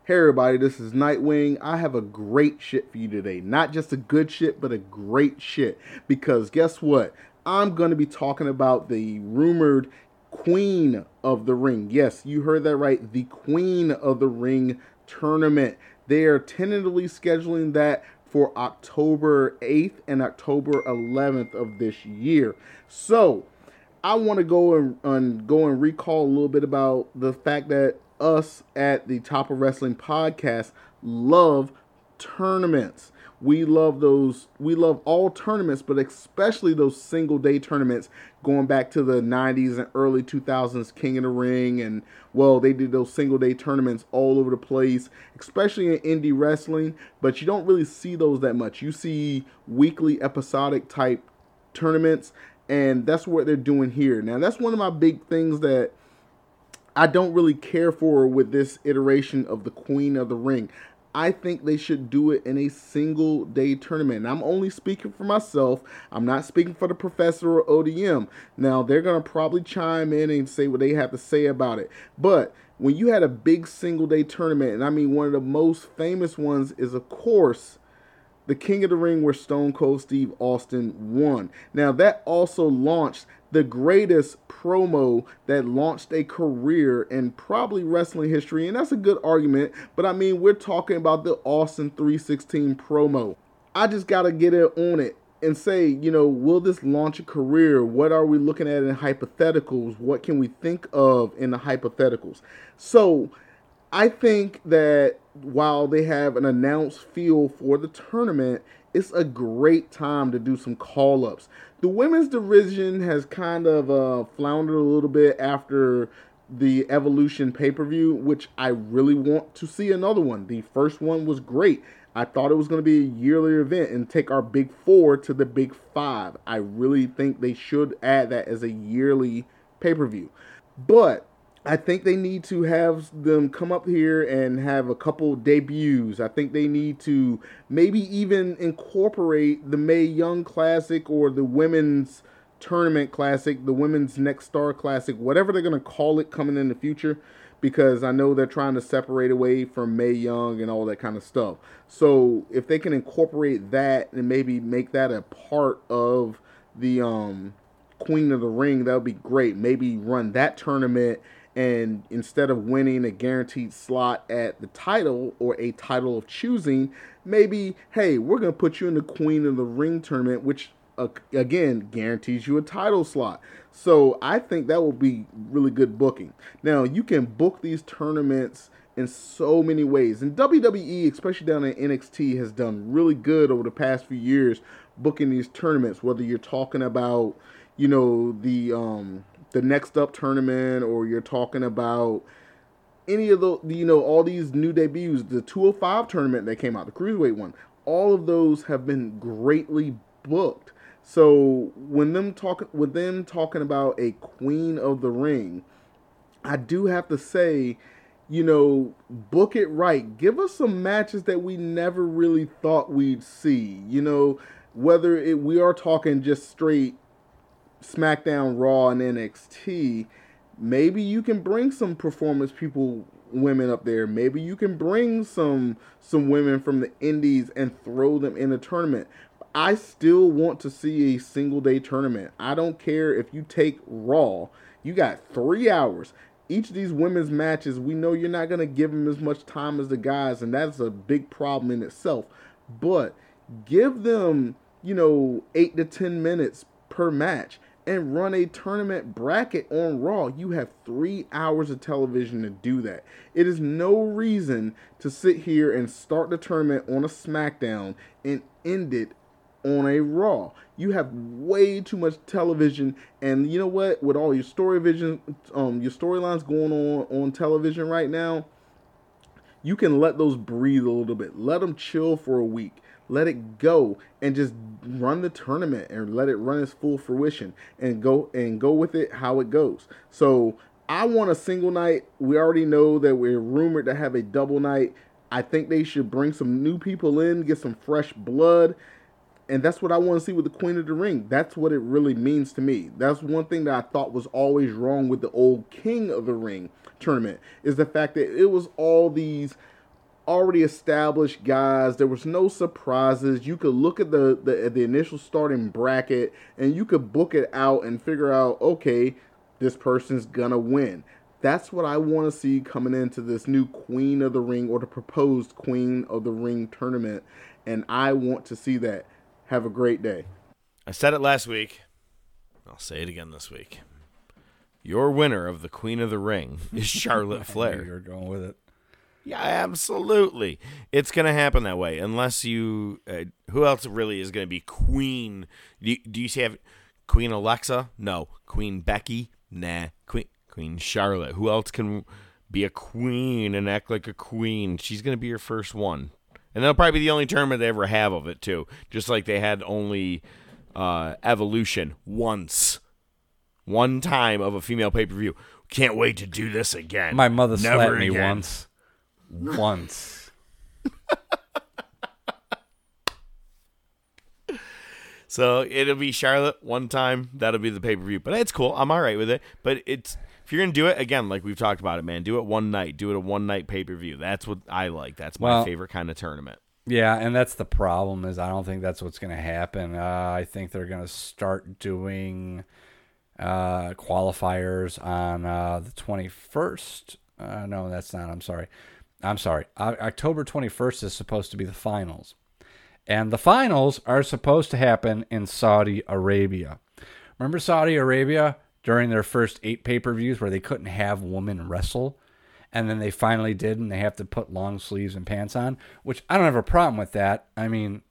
Hey everybody, this is Nightwing. I have a great shit for you today. Not just a good shit, but a great shit. Because guess what? I'm going to be talking about the rumored Queen of the Ring. Yes, you heard that right. The Queen of the Ring tournament. They are tentatively scheduling that for October 8th and October 11th of this year. So, I want to go and, and go and recall a little bit about the fact that us at the Top of Wrestling podcast love tournaments. We love those. We love all tournaments, but especially those single day tournaments going back to the 90s and early 2000s, King of the Ring, and well, they did those single day tournaments all over the place, especially in indie wrestling. But you don't really see those that much. You see weekly episodic type tournaments, and that's what they're doing here. Now, that's one of my big things that I don't really care for with this iteration of the Queen of the Ring. I think they should do it in a single day tournament. And I'm only speaking for myself. I'm not speaking for the professor or ODM. Now, they're going to probably chime in and say what they have to say about it. But when you had a big single day tournament, and I mean, one of the most famous ones is, of course, the King of the Ring where Stone Cold Steve Austin won. Now that also launched the greatest promo that launched a career in probably wrestling history, and that's a good argument. But I mean, we're talking about the Austin 316 promo. I just gotta get it on it and say, you know, will this launch a career? What are we looking at in hypotheticals? What can we think of in the hypotheticals? So I think that while they have an announced feel for the tournament, it's a great time to do some call ups. The women's division has kind of uh, floundered a little bit after the Evolution pay per view, which I really want to see another one. The first one was great. I thought it was going to be a yearly event and take our big four to the big five. I really think they should add that as a yearly pay per view. But I think they need to have them come up here and have a couple debuts. I think they need to maybe even incorporate the Mae Young Classic or the Women's Tournament Classic, the Women's Next Star Classic, whatever they're going to call it coming in the future, because I know they're trying to separate away from Mae Young and all that kind of stuff. So if they can incorporate that and maybe make that a part of the um, Queen of the Ring, that would be great. Maybe run that tournament and instead of winning a guaranteed slot at the title or a title of choosing, maybe, hey, we're going to put you in the Queen of the Ring tournament, which uh, again guarantees you a title slot. So I think that will be really good booking. Now, you can book these tournaments in so many ways. And WWE, especially down at NXT, has done really good over the past few years booking these tournaments, whether you're talking about you know the um the next up tournament or you're talking about any of the you know all these new debuts the 205 tournament that came out the cruiserweight one all of those have been greatly booked. So when them talking with them talking about a queen of the ring i do have to say you know book it right. Give us some matches that we never really thought we'd see you know whether it, we are talking just straight SmackDown, Raw, and NXT, maybe you can bring some performance people, women up there. Maybe you can bring some some women from the Indies and throw them in a tournament. I still want to see a single day tournament. I don't care if you take Raw. You got three hours. Each of these women's matches, we know you're not going to give them as much time as the guys, and that's a big problem in itself. But give them, you know, eight to 10 minutes per match and run a tournament bracket on Raw. You have three hours of television to do that. It is no reason to sit here and start the tournament on a SmackDown and end it on a Raw. You have way too much television, and you know what? With all your story vision, um, your storylines going on on television right now, you can let those breathe a little bit. Let them chill for a week let it go and just run the tournament and let it run its full fruition and go and go with it how it goes. So I want a single night. We already know that we're rumored to have a double night. I think they should bring some new people in, get some fresh blood. And that's what I want to see with the Queen of the Ring. That's what it really means to me. That's one thing that I thought was always wrong with the old King of the Ring tournament is the fact that it was all these already established guys. There was no surprises. You could look at the, the the initial starting bracket and you could book it out and figure out, okay, this person's gonna win. That's what I want to see coming into this new Queen of the Ring or the proposed Queen of the Ring tournament, and I want to see that. Have a great day. I said it last week. I'll say it again this week. Your winner of the Queen of the Ring is Charlotte Flair. You're going with it. Yeah, absolutely. It's going to happen that way unless you. Uh, who else really is going to be Queen? Do you, do you have Queen Alexa? No. Queen Becky? Nah. Queen Queen Charlotte. Who else can be a queen and act like a queen? She's going to be your first one. And that'll probably be the only tournament they ever have of it, too. Just like they had only uh, Evolution once. One time of a female pay per view. Can't wait to do this again. My mother Never slapped me again. once. Once. So it'll be Charlotte one time. That'll be the pay per view. But it's cool. I'm all right with it. But it's if you're gonna do it again, like we've talked about it, man. Do it one night. Do it a one night pay per view. That's what I like. That's my Well- favorite kind of tournament. Yeah, and that's the problem is I don't think that's what's going to happen. Uh, I think they're going to start doing uh, qualifiers on uh, the 21st. Uh, no, that's not. I'm sorry. I'm sorry. October 21st is supposed to be the finals. And the finals are supposed to happen in Saudi Arabia. Remember Saudi Arabia during their first eight pay per views where they couldn't have women wrestle? And then they finally did, and they have to put long sleeves and pants on, which I don't have a problem with that. I mean,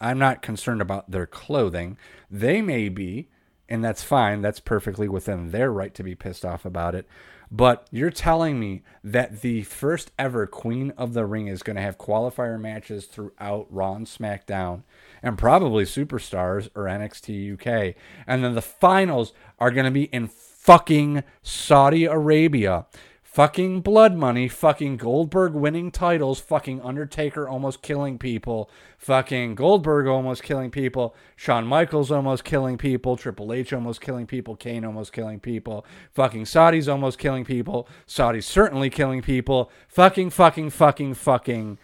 I'm not concerned about their clothing. They may be, and that's fine. That's perfectly within their right to be pissed off about it. But you're telling me that the first ever Queen of the Ring is going to have qualifier matches throughout Raw and SmackDown and probably Superstars or NXT UK. And then the finals are going to be in fucking Saudi Arabia. Fucking blood money, fucking Goldberg winning titles, fucking Undertaker almost killing people, fucking Goldberg almost killing people, Shawn Michaels almost killing people, Triple H almost killing people, Kane almost killing people, fucking Saudis almost killing people, Saudis certainly killing people, fucking, fucking, fucking, fucking,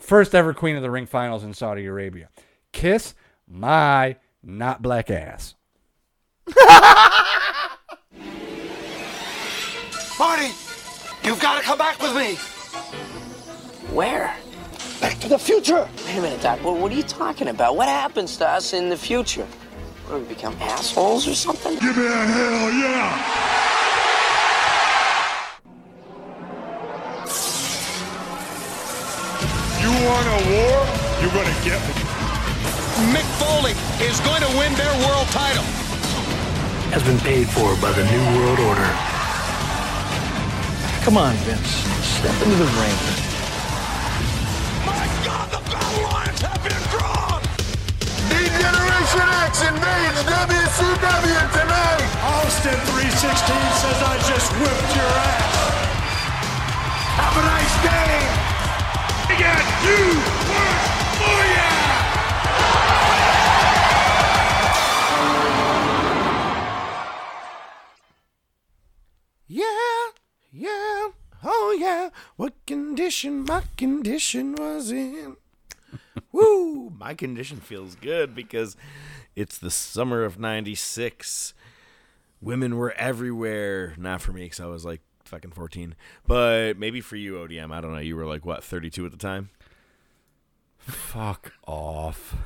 first ever Queen of the Ring finals in Saudi Arabia. Kiss my not black ass. Marty, you've got to come back with me. Where? Back to the future. Wait a minute, Doc. What, what are you talking about? What happens to us in the future? What, do we become assholes or something? Give me a hell yeah. You want a war? You're gonna get one. Mick Foley is going to win their world title. has been paid for by the New World Order. Come on, Vince. Step into the ring. My God, the battle lines have been drawn! D-Generation X invades WCW tonight. Austin 316 says I just whipped your ass. Have a nice day. We got you work Yeah, oh yeah. What condition my condition was in. Woo! My condition feels good because it's the summer of 96. Women were everywhere. Not for me, because I was like fucking 14. But maybe for you, ODM. I don't know. You were like, what, 32 at the time? Fuck off.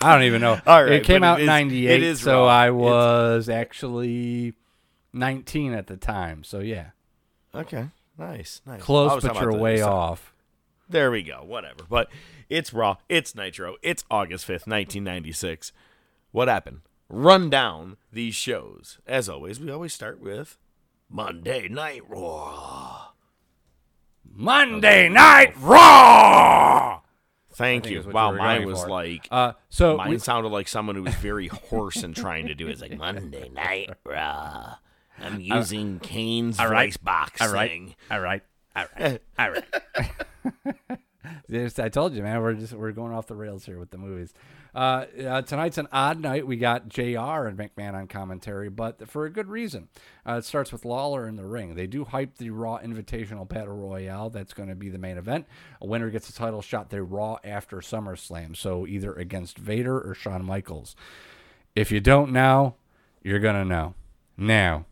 I don't even know. All right, it came out in '98, it is so. I It's- was actually 19 at the time. So yeah, Okay. Nice. Nice. Close, but you're about the way off. There we go. Whatever. But it's Raw. It's Nitro. It's August 5th, 1996. What happened? Run down these shows. As always, we always start with Monday Night Raw. Monday Night Raw. Thank you. Wow, you mine was for. like. Uh, so mine we- sounded like someone who was very hoarse and trying to do it. It's like Monday Night Raw. I'm Uh, using Kane's all right, voice box all right, thing. all right, all right, all right. I told you, man. We're just we're going off the rails here with the movies. Uh, uh, tonight's an odd night. We got Jr. and McMahon on commentary, but for a good reason. Uh, it starts with Lawler in the ring. They do hype the Raw Invitational Battle Royale. That's going to be the main event. A winner gets a title shot. They Raw after SummerSlam, so either against Vader or Shawn Michaels. If you don't know, you're gonna know now.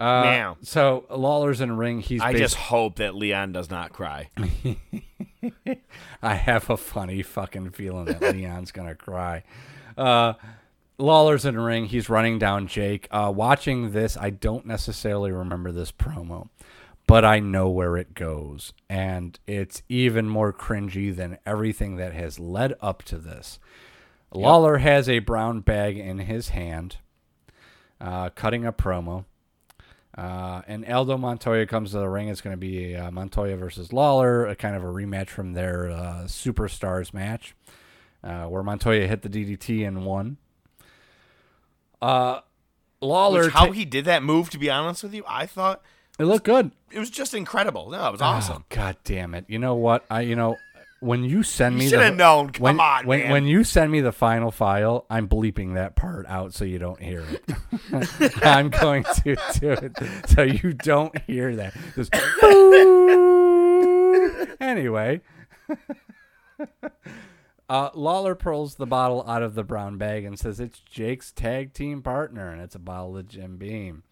Uh, Now. So Lawler's in the ring. He's I basi- just hope that Leon does not cry. I have a funny fucking feeling that Leon's gonna cry. Uh, Lawler's in the ring. He's running down Jake. Uh, watching this, I don't necessarily remember this promo, but I know where it goes, and it's even more cringy than everything that has led up to this. Lawler has a brown bag in his hand, uh, cutting a promo. Uh, and Aldo Montoya comes to the ring. It's going to be uh, Montoya versus Lawler, a kind of a rematch from their uh, Superstars match, uh, where Montoya hit the DDT and won. Uh, Lawler, Which, how ta- he did that move, to be honest with you, I thought it looked good. it was just incredible. No, it was awesome. Oh, God damn it! You know what? I you know when you send You me, shoulda the, known. Come when, on, when man. when you send me the final file, I'm bleeping that part out so you don't hear it. I'm going to do it so you don't hear that. Just anyway. Uh, Lawler pulls the bottle out of the brown bag and says it's Jake's tag team partner, and it's a bottle of Jim Beam.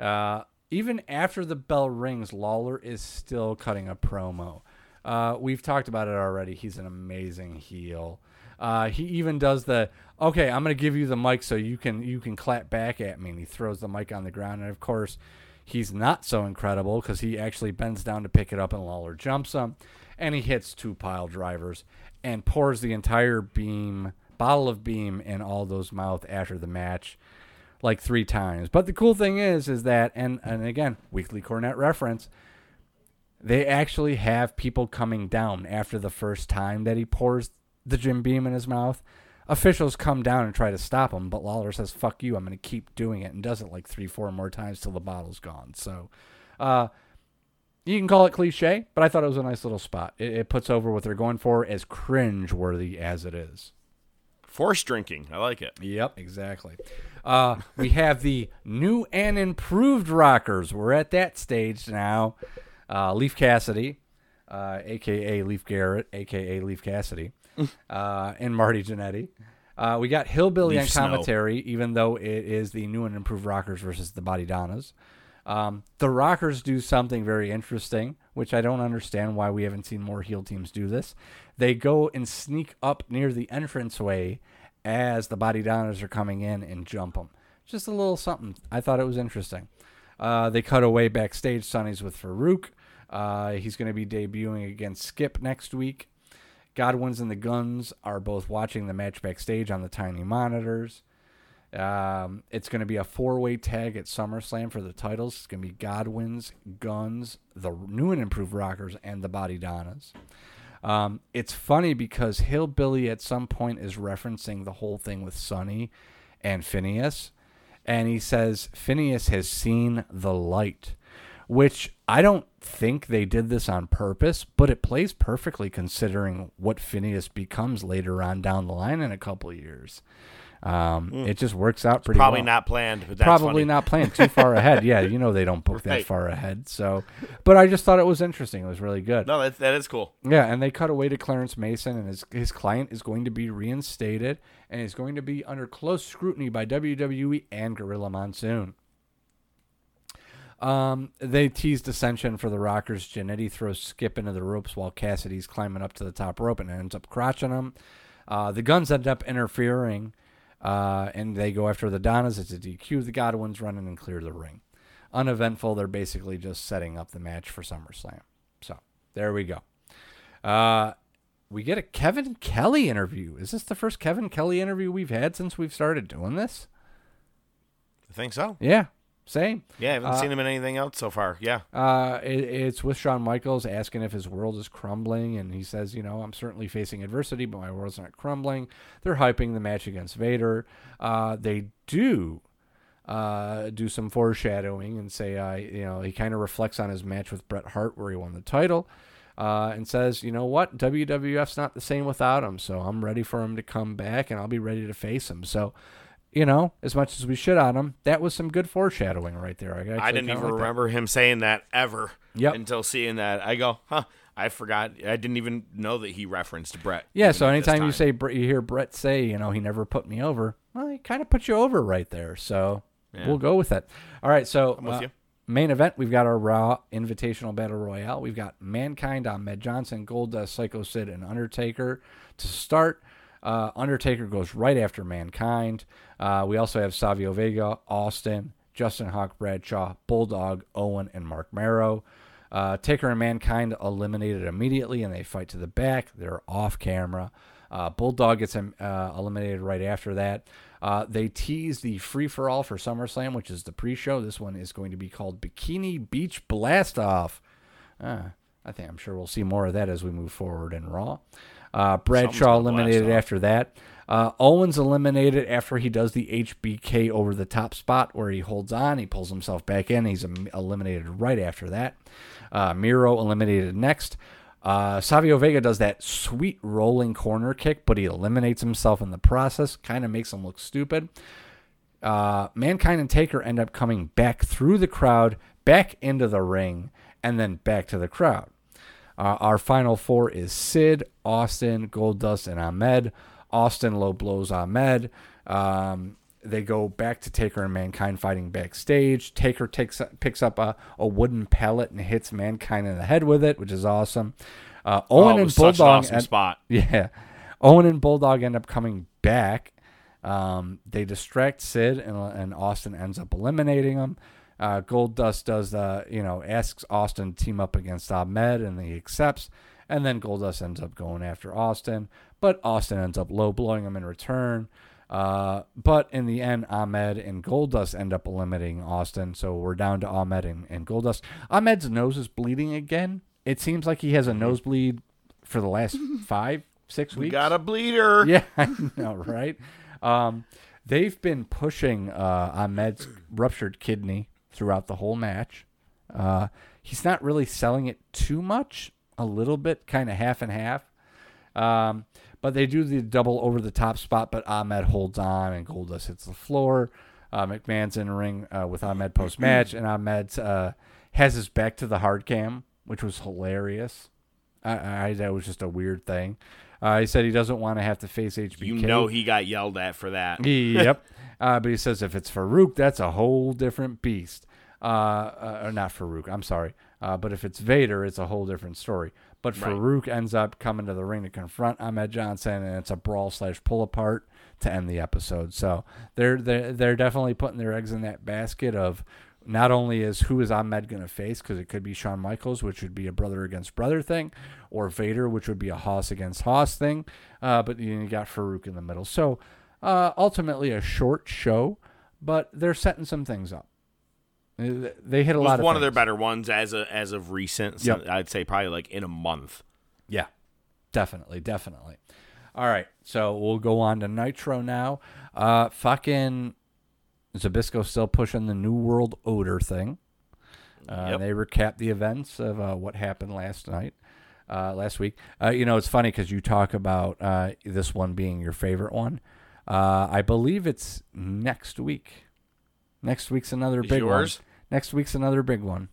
Uh, even after the bell rings, Lawler is still cutting a promo. Uh, we've talked about it already. He's an amazing heel. Uh, he even does the okay. I'm to give you the mic so you can you can clap back at me. And he throws the mic on the ground, and of course, he's not so incredible because he actually bends down to pick it up, and Lawler jumps him, and he hits two pile drivers and pours the entire beam bottle of beam in Aldo's mouth after the match like three times. But the cool thing is, is that, and, and again, weekly Cornette reference, they actually have people coming down after the first time that he pours the Jim Beam in his mouth. Officials come down and try to stop him, but Lawler says, fuck you, I'm going to keep doing it, and does it like three, four more times till the bottle's gone. So, uh, you can call it cliche, but I thought it was a nice little spot. It, it puts over what they're going for as cringe worthy as it is. Force drinking. I like it. Yep, exactly. Uh, we have the new and improved rockers. We're at that stage now. Uh, Leif Cassidy, uh, aka Leif Garrett, aka Leif Cassidy, uh, and Marty Jannetty. Uh, we got Hillbilly Leaf on Snow. commentary, even though it is the new and improved rockers versus the Body Donnas. Um, the Rockers do something very interesting, which I don't understand why we haven't seen more heel teams do this. They go and sneak up near the entranceway as the Body Donnas are coming in and jump them. Just a little something. I thought it was interesting. Uh, they cut away backstage. Sunny's with Faarooq. Uh, he's going to be debuting against Skip next week. Godwinns and the Gunns are both watching the match backstage on the tiny monitors. Um, it's going to be a four-way tag at SummerSlam for the titles. It's going to be Godwinn's, Gunns, the new and improved Rockers, and the Body Donnas. Um, it's funny because Hillbilly at some point is referencing the whole thing with Sunny and Phineas, and he says Phineas has seen the light, which I don't think they did this on purpose, but it plays perfectly considering what Phineas becomes later on down the line in a couple of years. Um, Mm. It just works out pretty probably well. not planned, but that's probably funny. not planned too far ahead. Yeah, you know they don't book that far ahead. So, but I just thought it was interesting. It was really good. No, that, that is cool. Yeah, and they cut away to Clarence Mason, and his his client is going to be reinstated, and is going to be under close scrutiny by WWE and Gorilla Monsoon. Um, they teased ascension for the Rockers. Jannetty throws Skip into the ropes while Cassidy's climbing up to the top rope and ends up crotching him. Uh, the Gunns end up interfering, uh, and they go after the Donnas. It's a DQ. The Godwinns run in and clear the ring. Uneventful. They're basically just setting up the match for SummerSlam. So there we go. Uh, we get a Kevin Kelly interview. Is this the first Kevin Kelly interview we've had since we've started doing this? I think so. Yeah, same. Yeah, I haven't Uh, seen him in anything else so far. Yeah. Uh, it, it's with Shawn Michaels asking if his world is crumbling, and he says, you know, I'm certainly facing adversity, but my world's not crumbling. They're hyping the match against Vader. Uh, they do uh, do some foreshadowing and say, uh, you know, he kind of reflects on his match with Bret Hart where he won the title. Uh, and says, you know what, WWF's not the same without him, so I'm ready for him to come back, and I'll be ready to face him. So, you know, as much as we shit on him, that was some good foreshadowing right there. I, I didn't even like that. remember him saying that ever. Yep. Until seeing that, I go, huh? I forgot. I didn't even know that he referenced Bret. Yeah, so anytime you say you hear Bret say, you know, he never put me over, well, he kind of put you over right there. So Yeah. we'll go with it. All right, so uh, main event, we've got our Raw Invitational Battle Royale. We've got Mankind, Ahmed Johnson, Goldust, Psycho Sid, and Undertaker to start. Uh, Undertaker goes right after Mankind. Uh, we also have Savio Vega, Austin, Justin Hawk, Bradshaw, Bulldog, Owen, and Marc Mero. Uh, Taker and Mankind eliminated immediately, and they fight to the back. They're off camera. Uh, Bulldog gets um, uh, eliminated right after that. Uh, they tease the free for all for SummerSlam, which is the pre-show. This one is going to be called Bikini Beach Blast Off. Uh, I think I'm sure we'll see more of that as we move forward in Raw. Uh, Bradshaw eliminated after that. Uh, Owens eliminated after he does the HBK over the top spot where he holds on. He pulls himself back in. He's eliminated right after that. Uh, Mero eliminated next. Uh, Savio Vega does that sweet rolling corner kick, but he eliminates himself in the process. Kind of makes him look stupid. Uh, Mankind and Taker end up coming back through the crowd, back into the ring, and then back to the crowd. Uh, our final four is Sid, Austin, Goldust, and Ahmed. Austin low blows Ahmed. Um, they go back to Taker and Mankind fighting backstage. Taker takes picks up a, a wooden pellet and hits Mankind in the head with it, which is awesome. Uh, Oh, Owen it and was such an Bulldog awesome end- spot. Yeah, Owen and Bulldog end up coming back. Um, they distract Sid, and, and Austin ends up eliminating him. Uh, Goldust does the, you know, asks Austin to team up against Ahmed, and he accepts. And then Goldust ends up going after Austin, but Austin ends up low blowing him in return. Uh, but in the end, Ahmed and Goldust end up eliminating Austin, so we're down to Ahmed and, and Goldust. Ahmed's nose is bleeding again. It seems like he has a nosebleed for the last five, six We weeks. got a bleeder. Yeah, I know, right? Um, they've been pushing uh, Ahmed's ruptured kidney throughout the whole match. Uh, he's not really selling it too much, a little bit, kind of half and half. Um, but they do the double over the top spot, but Ahmed holds on and Goldust hits the floor. Uh, McMahon's in ring uh, with Ahmed post match, and Ahmed uh, has his back to the hard cam, which was hilarious. I, I that was just a weird thing. Uh, he said he doesn't want to have to face HBK. You know he got yelled at for that. yep. Uh, but he says if it's Faarooq, that's a whole different beast. Uh, uh, or not Faarooq, I'm sorry. Uh, but if it's Vader, it's a whole different story. But Right. Faarooq ends up coming to the ring to confront Ahmed Johnson, and it's a brawl slash pull apart to end the episode. So they're they're they're definitely putting their eggs in that basket of not only is who is Ahmed going to face because it could be Shawn Michaels, which would be a brother against brother thing, or Vader, which would be a Hoss against Hoss thing. Uh, but you, you got Faarooq in the middle. So Uh, ultimately, a short show, but they're setting some things up. They hit a lot of one of their better ones as a, as of recent. So Yep. I'd say probably like in a month. Yeah, definitely, definitely. All right, so we'll go on to Nitro now. Uh, fucking Zbyszko still pushing the New World Odor thing. Uh, Yep. They recap the events of uh, what happened last night, uh, last week. Uh, you know, it's funny because you talk about uh, this one being your favorite one. Uh, I believe it's next week. Next week's another big yours? one. Next week's another big one.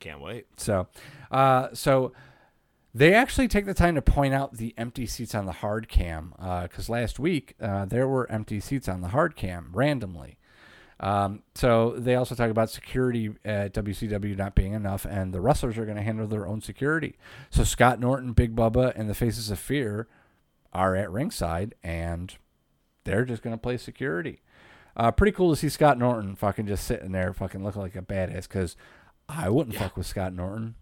Can't wait. So, uh, so they actually take the time to point out the empty seats on the hard cam because last week uh, there were empty seats on the hard cam randomly. Um, so they also talk about security at WCW not being enough, and the wrestlers are going to handle their own security. So Scott Norton, Big Bubba, and the Faces of Fear are at ringside, and they're just going to play security. Uh, pretty cool to see Scott Norton fucking just sitting there, fucking looking like a badass. Because I wouldn't fuck with Scott Norton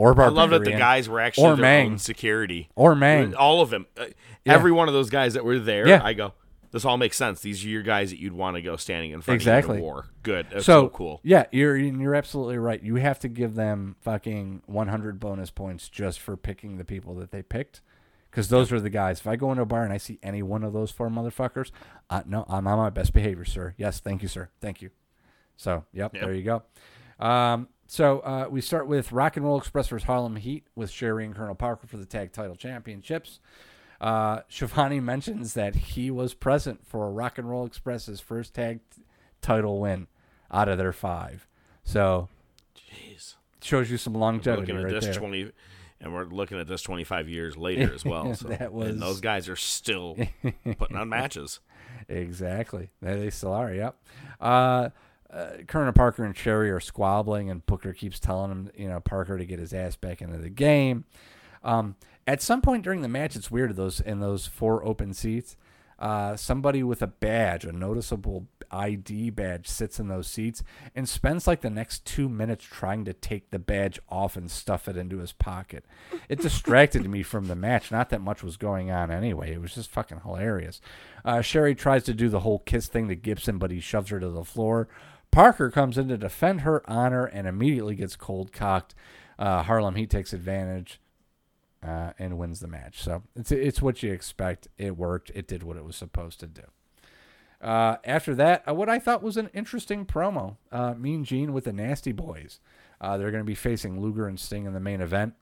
or I love that the guys were actually or their Meng. own security. or Meng. All of them. Uh, Yeah. Every one of those guys that were there, Yeah. I go, this all makes sense. These are your guys that you'd want to go standing in front exactly. of you in a war. Good. That's so, cool. Yeah, you're you're absolutely right. You have to give them fucking 100 bonus points just for picking the people that they picked, because those are the guys. If I go into a bar and I see any one of those four motherfuckers, uh, no, I'm on my best behavior, sir. Yes, thank you, sir. Thank you. So, yep, Yep. there you go. Um, so uh, we start with Rock and Roll Express versus Harlem Heat with Sherri and Colonel Parker for the tag title championships. Uh, Schiavone mentions that he was present for Rock and Roll Express's first tag t- title win out of their five. So, Jeez. shows you some longevity looking at right this there. 20 and we're looking at this 25 years later as well. So That was- and those guys are still putting on matches. Exactly. They, still are. Yep. Uh, uh, Colonel Parker and Sherri are squabbling, and Booker keeps telling him, you know, Parker to get his ass back into the game. Um, at some point during the match, it's weird those in those four open seats. Uh, somebody with a badge, a noticeable ID badge, sits in those seats and spends like the next two minutes trying to take the badge off and stuff it into his pocket. It distracted me from the match. Not that much was going on anyway. It was just fucking hilarious. Uh, Sherri tries to do the whole kiss thing to Gibson, but he shoves her to the floor. Parker comes in to defend her honor and immediately gets cold cocked. Uh, Harlem Heat takes advantage uh, and wins the match. So it's it's what you expect. It worked. It did what it was supposed to do. Uh, after that, uh, what I thought was an interesting promo. Uh, mean Gene with the Nasty Boys. Uh, they're going to be facing Luger and Sting in the main event.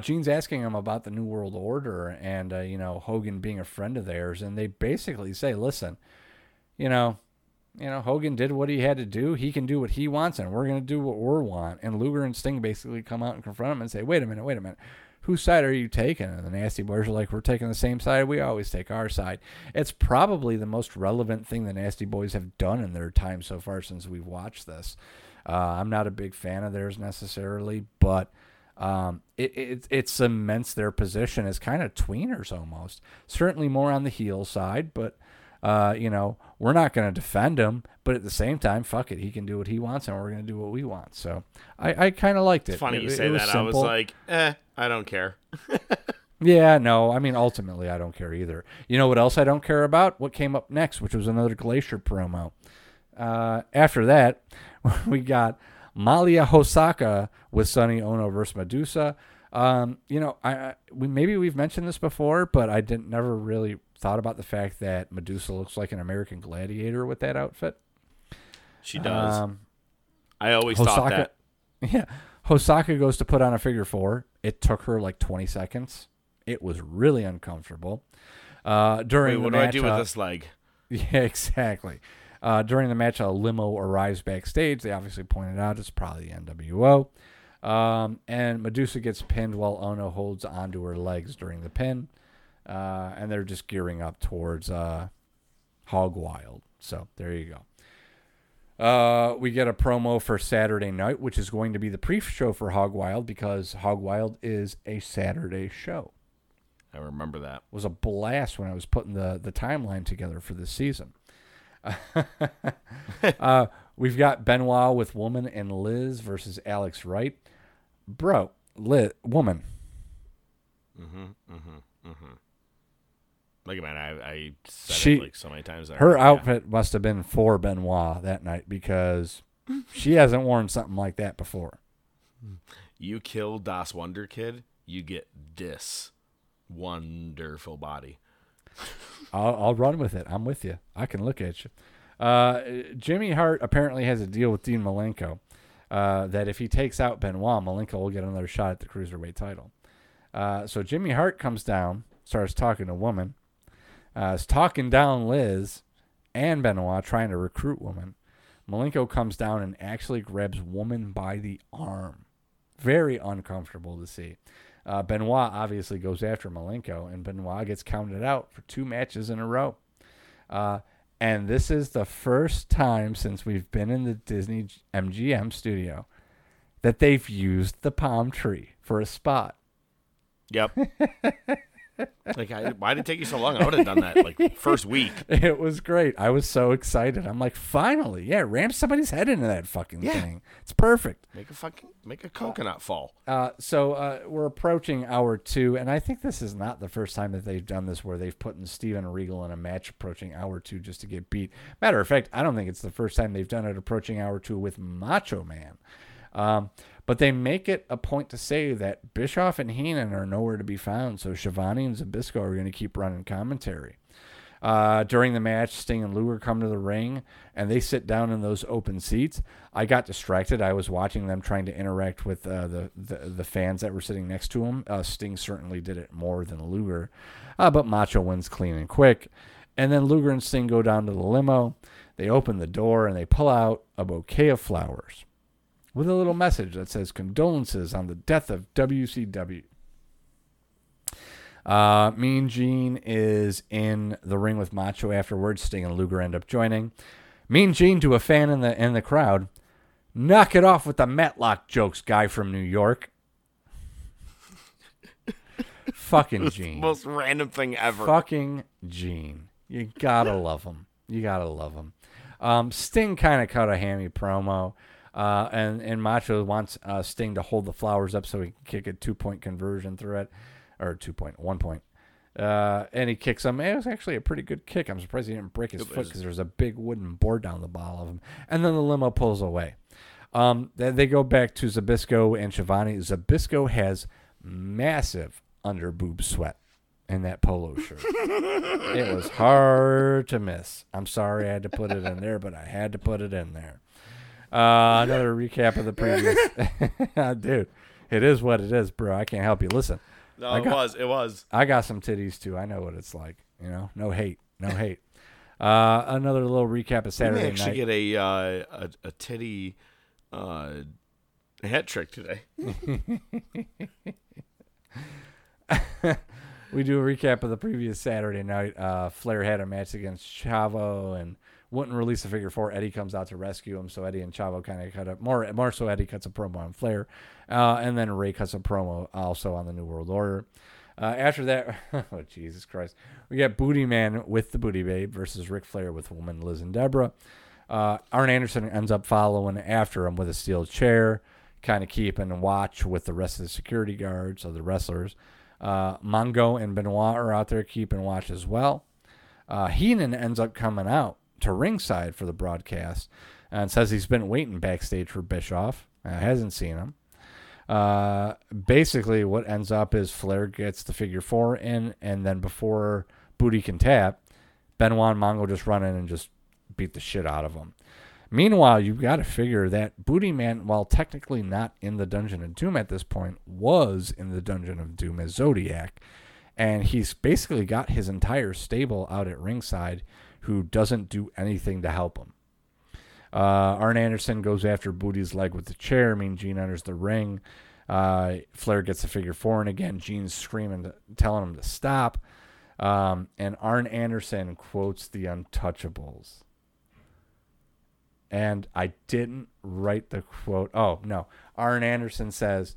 Gene's asking him about the New World Order and you know Hogan being a friend of theirs, and they basically say, "Listen, you know, you know Hogan did what he had to do. He can do what he wants, and we're going to do what we want." And Luger and Sting basically come out and confront him and say, "Wait a minute, wait a minute." Whose side are you taking? And the Nasty Boys are like, we're taking the same side. We always take our side. It's probably the most relevant thing the Nasty Boys have done in their time so far since we've watched this. Uh, I'm not a big fan of theirs necessarily, but um, it, it it cements their position as kind of tweeners almost. Certainly more on the heel side, but uh, you know we're not going to defend him. But at the same time, fuck it, he can do what he wants, and we're going to do what we want. So I, I kind of liked it. It's funny It- you say that. I was like, eh, I don't care. Yeah, no, I mean, ultimately, I don't care either. You know what else I don't care about? What came up next, which was another Glacier promo. Uh, after that, we got Malia Hosaka with Sonny Onoo versus Medusa. Um, you know, I, I we maybe we've mentioned this before, but I didn't never really thought about the fact that Medusa looks like an American gladiator with that outfit. She does. Um, I always thought that. Yeah. Hosaka goes to put on a figure four. It took her like 20 seconds. It was really uncomfortable. Uh, during Wait, what do I do with uh, this leg? Yeah, exactly. Uh, during the match, a limo arrives backstage. They obviously pointed out it's probably the NWO. Um, and Medusa gets pinned while Onoo holds onto her legs during the pin. Uh, and they're just gearing up towards uh, Hog Wild. So there you go. Uh, we get a promo for Saturday night, which is going to be the pre-show for Hog Wild because Hog Wild is a Saturday show. I remember that. It was a blast when I was putting the, the timeline together for this season. uh, we've got Benoit with Woman and Liz versus Alex Wright. Bro, Liz, Woman. Mm-hmm, mm-hmm, mm-hmm. Like man, I, I said she it like so many times. her outfit must have been for Benoit that night because she hasn't worn something like that before. You kill Das Wunderkind, you get this wonderful body. I'll, I'll run with it. I'm with you. I can look at you. Uh, Jimmy Hart apparently has a deal with Dean Malenko uh, that if he takes out Benoit, Malenko will get another shot at the cruiserweight title. Uh, so Jimmy Hart comes down, starts talking to a woman, uh, is talking down Liz and Benoit, trying to recruit woman. Malenko comes down and actually grabs woman by the arm. Very uncomfortable to see. Uh, Benoit obviously goes after Malenko, and Benoit gets counted out for two matches in a row. Uh, and this is the first time since we've been in the Disney MGM studio that they've used the palm tree for a spot. Yep. like, I, why did it take you so long? I would have done that like first week. It was great. I was so excited. I'm like, finally, yeah, ram somebody's head into that fucking Yeah. thing. It's perfect. Make a fucking make a coconut fall. Uh, so uh, we're approaching hour two, and I think this is not the first time that they've done this where they've put in Steven Regal in a match approaching hour two just to get beat. Matter of fact, I don't think it's the first time they've done it approaching hour two with Macho Man. Um, but they make it a point to say that Bischoff and Heenan are nowhere to be found, so Schiavone and Zbyszko are going to keep running commentary. Uh, during the match, Sting and Luger come to the ring and they sit down in those open seats. I got distracted. I was watching them trying to interact with uh, the, the the fans that were sitting next to him. Uh, Sting certainly did it more than Luger, uh, but Macho wins clean and quick. And then Luger and Sting go down to the limo. They open the door and they pull out a bouquet of flowers with a little message that says condolences on the death of WCW. Uh, mean Gene is in the ring with Macho afterwards. Sting and Luger end up joining. Mean Gene to a fan in the in the crowd. Knock it off with the Matlock jokes, guy from New York. Fucking Gene. Most random thing ever. Fucking Gene. You gotta love him. You gotta love him. Um, Sting kind of cut a hammy promo, uh, and and Macho wants uh, Sting to hold the flowers up so he can kick a two point conversion threat, or two point one point. Uh, and he kicks him. It was actually a pretty good kick. I'm surprised he didn't break his It foot because there's a big wooden board down the bottom of him. And then the limo pulls away. Um, then they go back to Zbyszko and Schiavone. Zbyszko has massive under boob sweat in that polo shirt. it was hard to miss. I'm sorry I had to put it in there, but I had to put it in there. Uh, another recap of the previous. Dude, it is what it is, bro. I can't help you. Listen. No, I it got- was. It was. I got some titties too. I know what it's like. You know, no hate, no hate. Uh, another little recap of We Saturday may actually night. get a, uh, a a titty uh, hat trick today. we do a recap of the previous Saturday night. Uh, Flair had a match against Chavo and wouldn't release a figure four. Eddie comes out to rescue him, so Eddie and Chavo kind of cut up more. More so, Eddie cuts a promo on Flair, uh, and then Ray cuts a promo also on the New World Order. Uh, after that, oh Jesus Christ, we got Booty Man with the Booty Babe versus Ric Flair with Woman Liz and Deborah. Uh, Arn Anderson ends up following after him with a steel chair, kind of keeping watch with the rest of the security guards of the wrestlers. Uh, Mongo and Benoit are out there keeping watch as well. Uh, Heenan ends up coming out to ringside for the broadcast and says he's been waiting backstage for Bischoff. Uh, hasn't seen him. Uh, basically, what ends up is Flair gets the figure four in, and then before Booty can tap, Benoit and Mongo just run in and just beat the shit out of him. Meanwhile, you've got to figure that Booty Man, while technically not in the Dungeon of Doom at this point, was in the Dungeon of Doom as Zodiac. And he's basically got his entire stable out at ringside who doesn't do anything to help him. Uh, Arn Anderson goes after Booty's leg with the chair. I mean Gene enters the ring. Uh, Flair gets a figure four, and again, Gene's screaming, telling him to stop. Um, and Arn Anderson quotes the Untouchables. And I didn't write the quote. Oh, no. Arn Anderson says,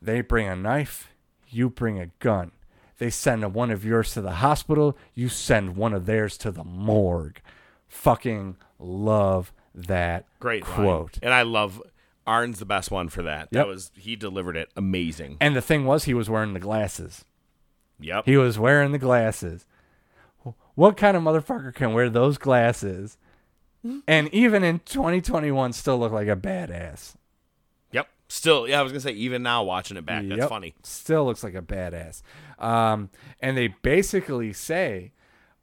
They bring a knife, you bring a gun. They send one of yours to the hospital, you send one of theirs to the morgue. Fucking love that Great line. quote. and I love Arn's the best one for that. Yep. That was he delivered it amazing. And the thing was, he was wearing the glasses. Yep. He was wearing the glasses. What kind of motherfucker can wear those glasses and even in 2021 still look like a badass? Still, yeah, I was gonna say even now watching it back, that's Yep. funny. Still looks like a badass. Um, and they basically say,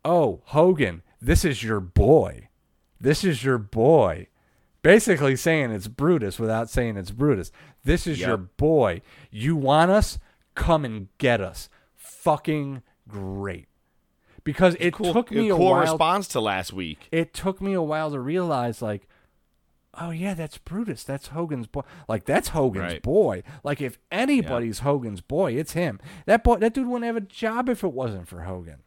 "Oh, Hogan, this is your boy. This is your boy." Basically saying it's Brutus without saying it's Brutus. This is Yep. your boy. You want us? Come and get us. Fucking great. Because it Cool, took me a a cool while. response to last week. It took me a while to realize, like, oh yeah, that's Brutus. That's Hogan's boy. Like that's Hogan's Right. boy. Like if anybody's Hogan's boy, it's him. That boy, that dude wouldn't have a job if it wasn't for Hogan.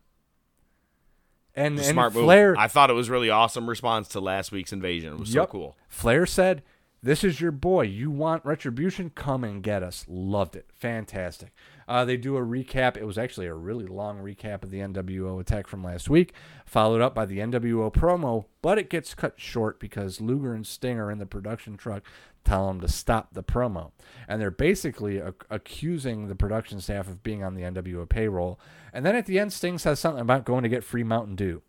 And, and smart move. Flair, I thought it was really awesome response to last week's invasion. It was Yep. so cool. Flair said, "This is your boy. You want retribution? Come and get us." Loved it. Fantastic. Uh, they do a recap. It was actually a really long recap of the NWO attack from last week, followed up by the NWO promo, but it gets cut short because Luger and Sting are in the production truck, tell them to stop the promo, and they're basically ac- accusing the production staff of being on the NWO payroll. And then at the end, Sting says something about going to get free Mountain Dew.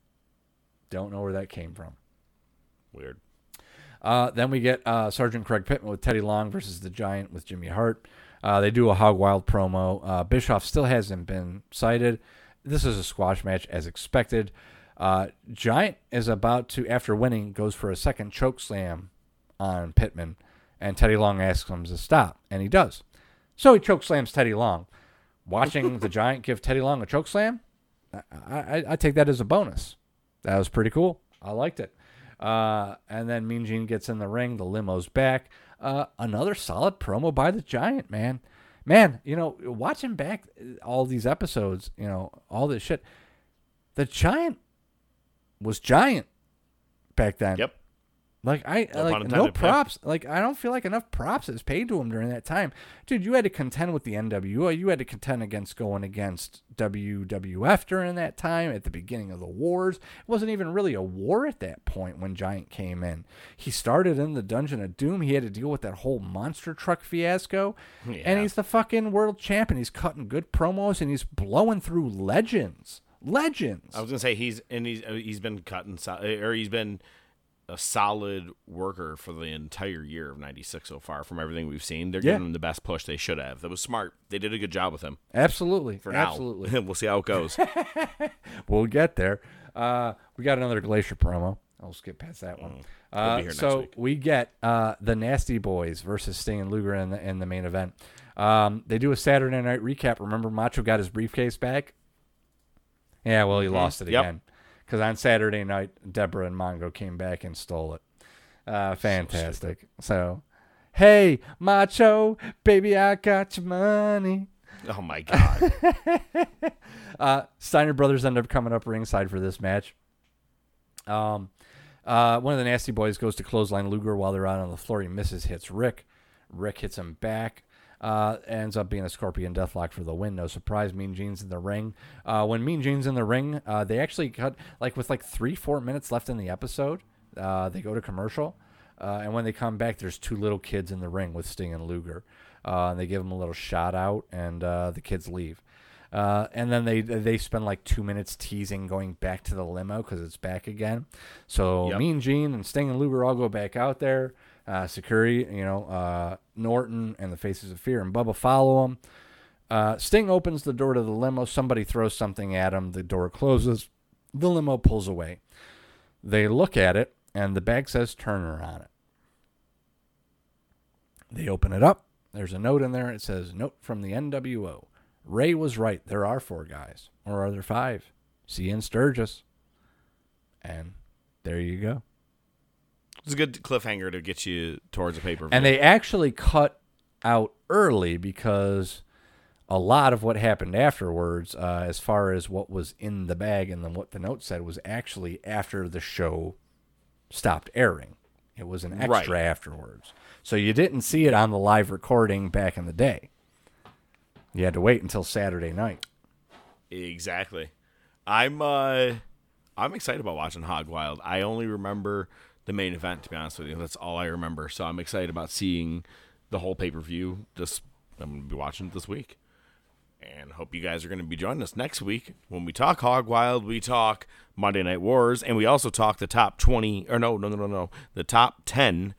Don't know where that came from. Weird. Uh, then we get uh, Sergeant Craig Pittman with Teddy Long versus the Giant with Jimmy Hart. Uh, they do a Hog Wild promo. Uh, Bischoff still hasn't been sighted. This is a squash match as expected. Uh, Giant is about to, after winning, goes for a second choke slam on Pittman, and Teddy Long asks him to stop, and he does. So he choke slams Teddy Long. Watching the Giant give Teddy Long a choke slam, I, I, I take that as a bonus. That was pretty cool. I liked it. Uh, and then Mean Gene gets in the ring. The limo's back. Uh, another solid promo by the Giant, man. Man, you know, watching back all these episodes, you know, all this shit, the Giant was Giant back then. Yep. Like I No like no intended, yeah. props. Like I don't feel like enough props is paid to him during that time, dude. You had to contend with the NWO. You had to contend against going against WWF during that time at the beginning of the wars. It wasn't even really a war at that point when Giant came in. He started in the Dungeon of Doom. He had to deal with that whole monster truck fiasco, and he's the fucking world champion. He's cutting good promos and he's blowing through legends. Legends. I was gonna say he's and he's uh, he's been cutting or he's been a solid worker for the entire year of '96 so far. From everything we've seen, they're Yeah. giving him the best push they should have. That was smart. They did a good job with him. Absolutely. For now, Absolutely. we'll see how it goes. we'll get there. Uh, we got another Glacier promo. I'll skip past that one. Mm. Uh, be here next so week. we get uh, the Nasty Boys versus Sting and Luger in the in the main event. Um, they do a Saturday night recap. Remember, Macho got his briefcase back. Yeah, well, he Mhm. lost it Yep. again because on Saturday night, Deborah and Mongo came back and stole it. Uh, fantastic. So, hey, Macho, baby, I got your money. oh my god! uh, Steiner brothers end up coming up ringside for this match. Um, uh, one of the nasty boys goes to clothesline Luger while they're out on the floor. He misses, hits Rick. Rick hits him back. Uh, ends up being a Scorpion Deathlock for the win. No surprise. Mean Gene's in the ring. Uh, when Mean Gene's in the ring, uh, they actually cut like with like three, four minutes left in the episode. Uh, they go to commercial, uh, and when they come back, there's two little kids in the ring with Sting and Luger. Uh, and they give them a little shout out, and uh, the kids leave. Uh, and then they they spend like two minutes teasing going back to the limo because it's back again. So Yep. Mean Gene and Sting and Luger all go back out there. Uh, Security, you know, uh, Norton and the Faces of Fear and Bubba follow him. Uh, Sting opens the door to the limo. Somebody throws something at him. The door closes. The limo pulls away. They look at it, and the bag says Turner on it. They open it up. There's a note in there. It says, Note from the NWO. Ray was right. There are four guys. Or are there five? See you in Sturgis. And there you go. It's a good cliffhanger to get you towards a paper. And they actually cut out early because a lot of what happened afterwards, uh, as far as what was in the bag and then what the note said, was actually after the show stopped airing. It was an extra Right. afterwards. So you didn't see it on the live recording back in the day. You had to wait until Saturday night. Exactly. I'm uh I'm excited about watching Hog Wild. I only remember the main event to be honest with you. That's all I remember. So I'm excited about seeing the whole pay per view. Just I'm gonna be watching it this week. And hope you guys are to be joining us next week when we talk Hog Wild, we talk Monday Night Wars, and we also talk the top 20, or no, no, no, no, no, the top 10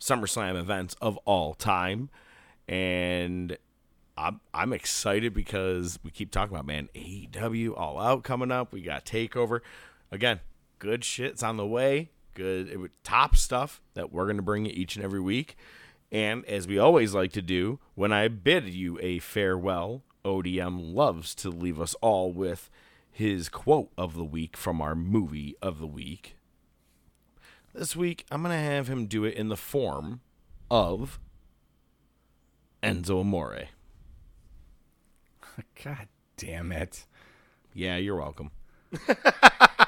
SummerSlam events of all time. And I'm, I'm excited because we keep talking about, man, AEW All Out coming up. We got TakeOver. Again, good shit's on the way. Good, it, top stuff that we're going to bring you each and every week. And as we always like to do, when I bid you a farewell, ODM loves to leave us all with his quote of the week from our movie of the week. This week, I'm going to have him do it in the form of Enzo Amore. God damn it. Yeah, you're welcome.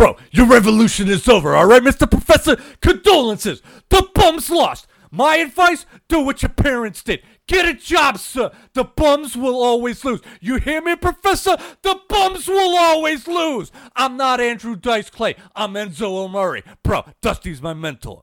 Bro, your revolution is over, all right, Mr. Professor? Condolences. The bums lost. My advice do what your parents did. Get a job, sir. The bums will always lose. You hear me, Professor? The bums will always lose. I'm not Andrew Dice Clay. I'm Enzo Amore. Bro, Dusty's my mentor.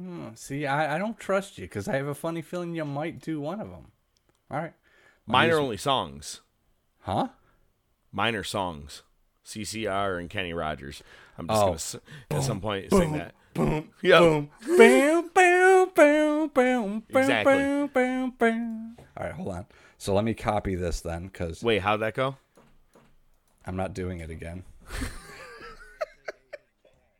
Hmm, see, I, I don't trust you because I have a funny feeling you might do one of them. All right. Mine are only songs. Huh? Minor songs. CCR and Kenny Rogers. I'm just Oh. gonna at some point Boom, sing that. boom, Yep. boom, bam, bam, bam, bam, Exactly. bam, bam, bam. All right, hold on. So let me copy this then, because wait, how'd that go? I'm not doing it again.